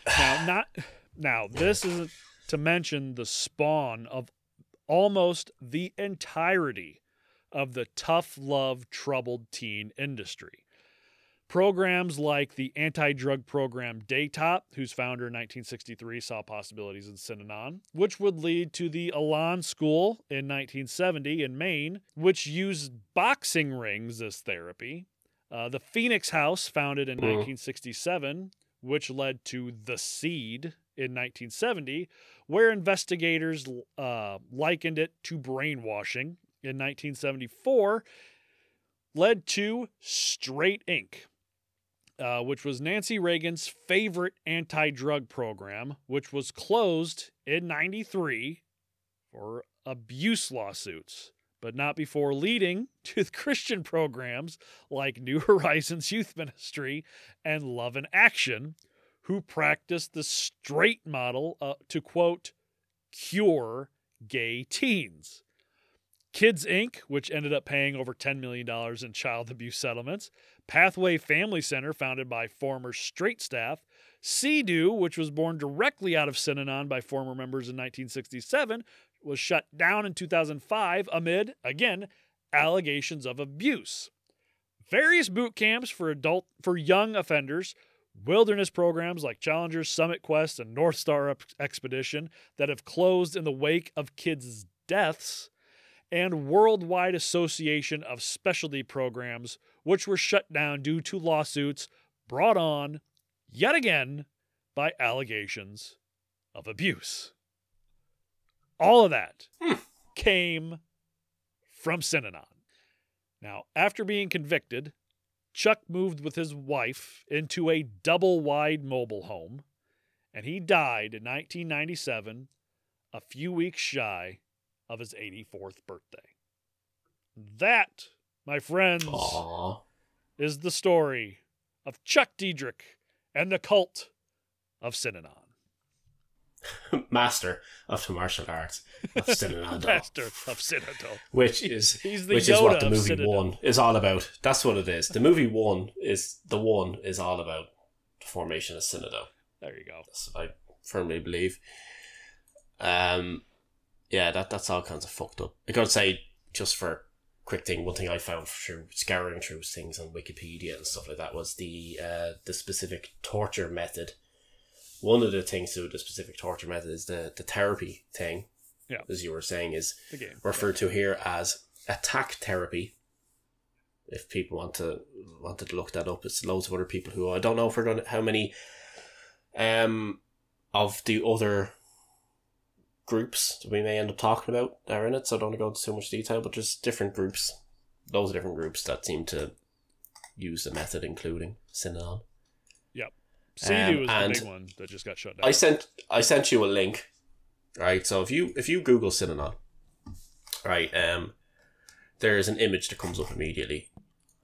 Now, not now. This isn't to mention the spawn of almost the entirety of the tough love troubled teen industry. Programs like the anti drug program Daytop, whose founder in 1963 saw possibilities in Synanon, which would lead to the Elan School in 1970 in Maine, which used boxing rings as therapy. Uh, the Phoenix House, founded in Mm. 1967, which led to The Seed in 1970, where investigators uh, likened it to brainwashing in 1974, led to Straight Inc., uh, which was Nancy Reagan's favorite anti drug program, which was closed in 93 for abuse lawsuits, but not before leading to Christian programs like New Horizons Youth Ministry and Love and Action, who practiced the straight model uh, to quote, cure gay teens. Kids Inc., which ended up paying over $10 million in child abuse settlements, Pathway Family Center, founded by former straight staff, CEDU, which was born directly out of Synanon by former members in 1967, was shut down in 2005 amid, again, allegations of abuse. Various boot camps for adult for young offenders, wilderness programs like Challengers, Summit Quest, and North Star Ex- Expedition that have closed in the wake of kids' deaths, and Worldwide Association of Specialty Programs, which were shut down due to lawsuits brought on yet again by allegations of abuse. All of that Hmm. came from Synanon. Now, after being convicted, Chuck moved with his wife into a double wide mobile home, and he died in 1997, a few weeks shy of his 84th birthday. That, my friends, Aww. is the story of Chuck Dederich and the cult of Synanon. Master of the martial arts of Synanon. Master of Synanon. which is He's the which is what the movie Citadel. one is all about. That's what it is. The movie one is the one is all about the formation of Citadel. There you go. That's what I firmly believe. Um, yeah, that that's all kinds of fucked up. I gotta say, just for quick thing, one thing I found through scouring through things on Wikipedia and stuff like that was the uh the specific torture method. One of the things to the specific torture method is the the therapy thing. Yeah. as you were saying, is referred to here as attack therapy. If people want to wanted to look that up, it's loads of other people who I don't know if we're going to, how many um of the other groups that we may end up talking about are in it. So I don't want to go into too much detail, but just different groups, loads of different groups that seem to use the method, including Synanon. CEDU is the and big one that just got shut down. I sent I sent you a link. Right, so if you if you Google Synanon, right, um there's an image that comes up immediately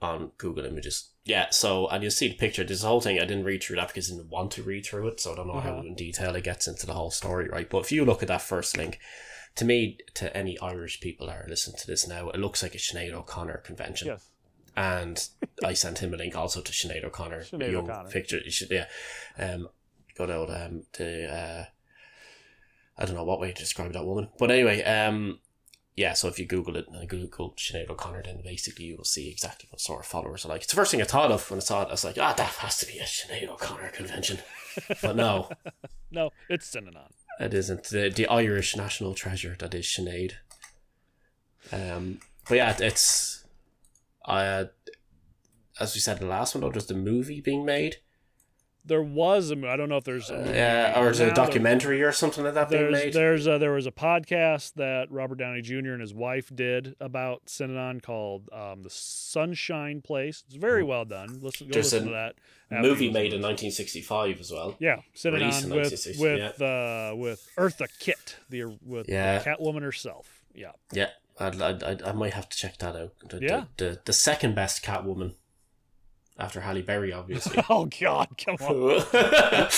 on Google Images. Yeah, so and you'll see the picture. There's a whole thing I didn't read through that because I didn't want to read through it, so I don't know how Uh-huh. in detail it gets into the whole story, right? But if you look at that first link, to me, to any Irish people that are listening to this now, it looks like a Sinead O'Connor convention yes. And I sent him a link also to Sinead O'Connor. Sinead young O'Connor. picture. Should, yeah. Um, got out um to uh, I don't know what way to describe that woman, but anyway, um, yeah. So if you Google it and Google Sinead O'Connor, then basically you will see exactly what sort of followers are like. It's the first thing I thought of when I saw it. I was like, ah, that has to be a Sinead O'Connor convention, but no, No, it's Synanon. it isn't. The the Irish national treasure that is Sinead. Um, but yeah, it's uh, as we said in the last one, though, just the movie being made. There was a I don't know if there's a Yeah, or is it a documentary or something like that being There's made? there's a, there was a podcast that Robert Downey Jr. and his wife did about Synanon called um, the Sunshine Place. It's very well done. Listen, go listen a to that. movie made in 1965 as well. Yeah, Synanon with 1960s, with uh, with Eartha Kitt, the with Yeah. Catwoman herself. Yeah, Yeah, I'd, I'd, I'd, I might have to check that out. The, Yeah. the, the, the second best Catwoman after Halle Berry, obviously. oh God, come on.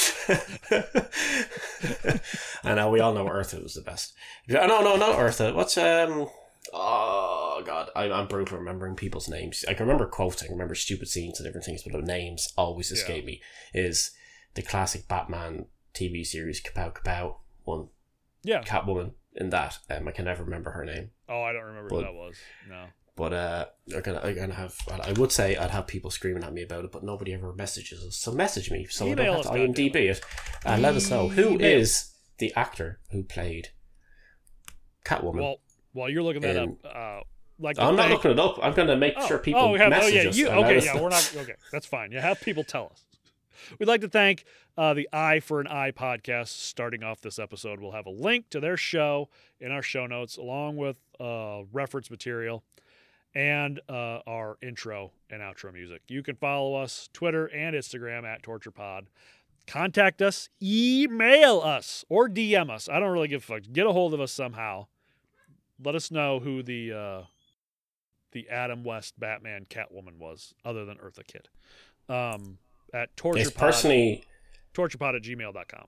I know we all know Eartha was the best. No, no, not Eartha. What's um? Oh God, I, I'm brutal remembering people's names. I can remember quotes. I can remember stupid scenes and different things, but the names always Yeah. escape me. Is the classic Batman TV series Kapow Kapow one Yeah, Catwoman in that. Um, I can never remember her name. Oh, I don't remember who that was. No. But uh, I'm gonna, I'm gonna have. I would say I'd have people screaming at me about it, but nobody ever messages us. So message me, so Email I don't have to. IMDb it, and let us know who Email. is the actor who played Catwoman. Well, while you're looking that Um, up, uh, like I'm not looking it up. I'm gonna make Oh, sure people oh, have, oh message yeah, us. you, okay, yeah, we're not okay. That's fine. You have people tell us. We'd like to thank uh, the Eye for an Eye podcast. Starting off this episode, we'll have a link to their show in our show notes, along with uh, reference material and uh, our intro and outro music. You can follow us Twitter and Instagram at TorturePod. Contact us, email us, or DM us. I don't really give a fuck. Get a hold of us somehow. Let us know who the uh, the Adam West Batman Catwoman was, other than Eartha Kitt. Um, at It's torturepod, personally. torturepod at gmail.com.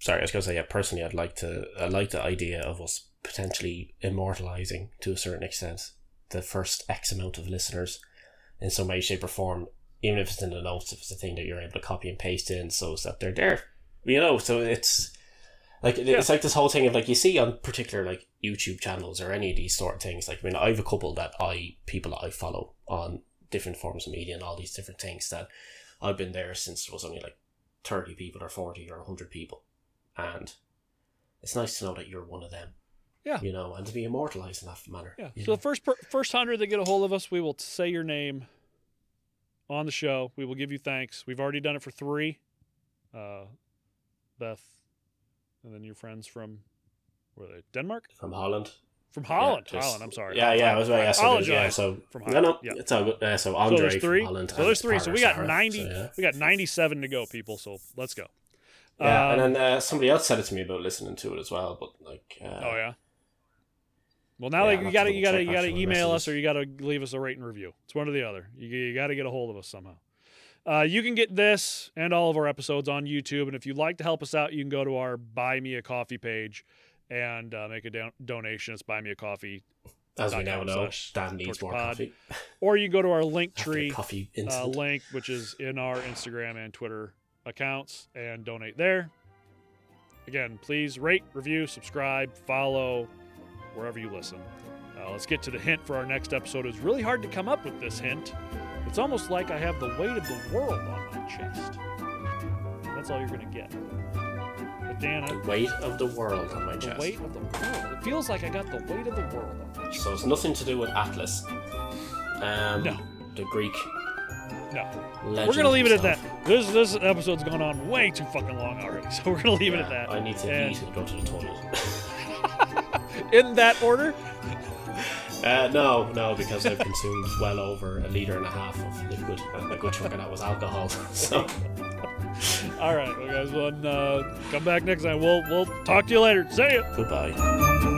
Sorry, I was gonna say yeah. Personally, I'd like to. I like the idea of us potentially immortalizing to a certain extent the first X amount of listeners in some way, shape, or form. Even if it's in the notes, if it's a thing that you're able to copy and paste in, so that they're there. You know, so it's like it's like this whole thing of like you see on particular like YouTube channels or any of these sort of things. Like I mean, I have a couple that I people that I follow on different forms of media and all these different things that I've been there since there was only like thirty people or forty or hundred people, and it's nice to know that you're one of them. Yeah. you know, and to be immortalized in that manner. Yeah. So know. the first per- first hundred that get a hold of us, we will say your name on the show. We will give you thanks. We've already done it for three. Uh, Beth, and then your friends from where they? Denmark? from Holland. From Holland. Yeah, just- Holland. I'm sorry. Yeah, yeah, I was right. Yeah, so, yeah, so From no, no, Holland, yeah. it's all good. Uh, so So there's three. Holland. So there's three. So we got Sarah, ninety. so, yeah. We got ninety-seven to go, people. So let's go. Yeah, Um, and then uh, somebody else said it to me about listening to it as well, but like, uh, Oh yeah. Well, now Yeah, like, you gotta you gotta you gotta email us or you gotta leave us a rate and review. It's one or the other. You you gotta get a hold of us somehow. Uh, you can get this and all of our episodes on YouTube, and if you'd like to help us out, you can go to our Buy Me a Coffee page and uh, make a don- donation. It's Buy Me a Coffee, as we now know, Dan needs more Pod. coffee. or you go to our link tree coffee uh, link, which is in our Instagram and Twitter accounts, and donate there. Again, please rate, review, subscribe, follow wherever you listen. Uh, let's get to the hint for our next episode. It's really hard to come up with this hint. It's almost like I have the weight of the world on my chest. That's all you're going to get. The weight of the world on my the chest. weight of the world. It feels like I got the weight of the world on my chest. So it's nothing to do with Atlas. Um, No. The Greek No. legend. We're gonna leave it at that. This this episode's gone on way too fucking long already, so we're gonna leave it at that. I need to And- eat and go to the toilet. In that order. uh, no, no, because I've consumed well over a litre and a half of liquid, and a good chunk of that was alcohol. So, All right, well, guys, well, uh, come back next time. We'll we'll talk to you later. See ya. goodbye.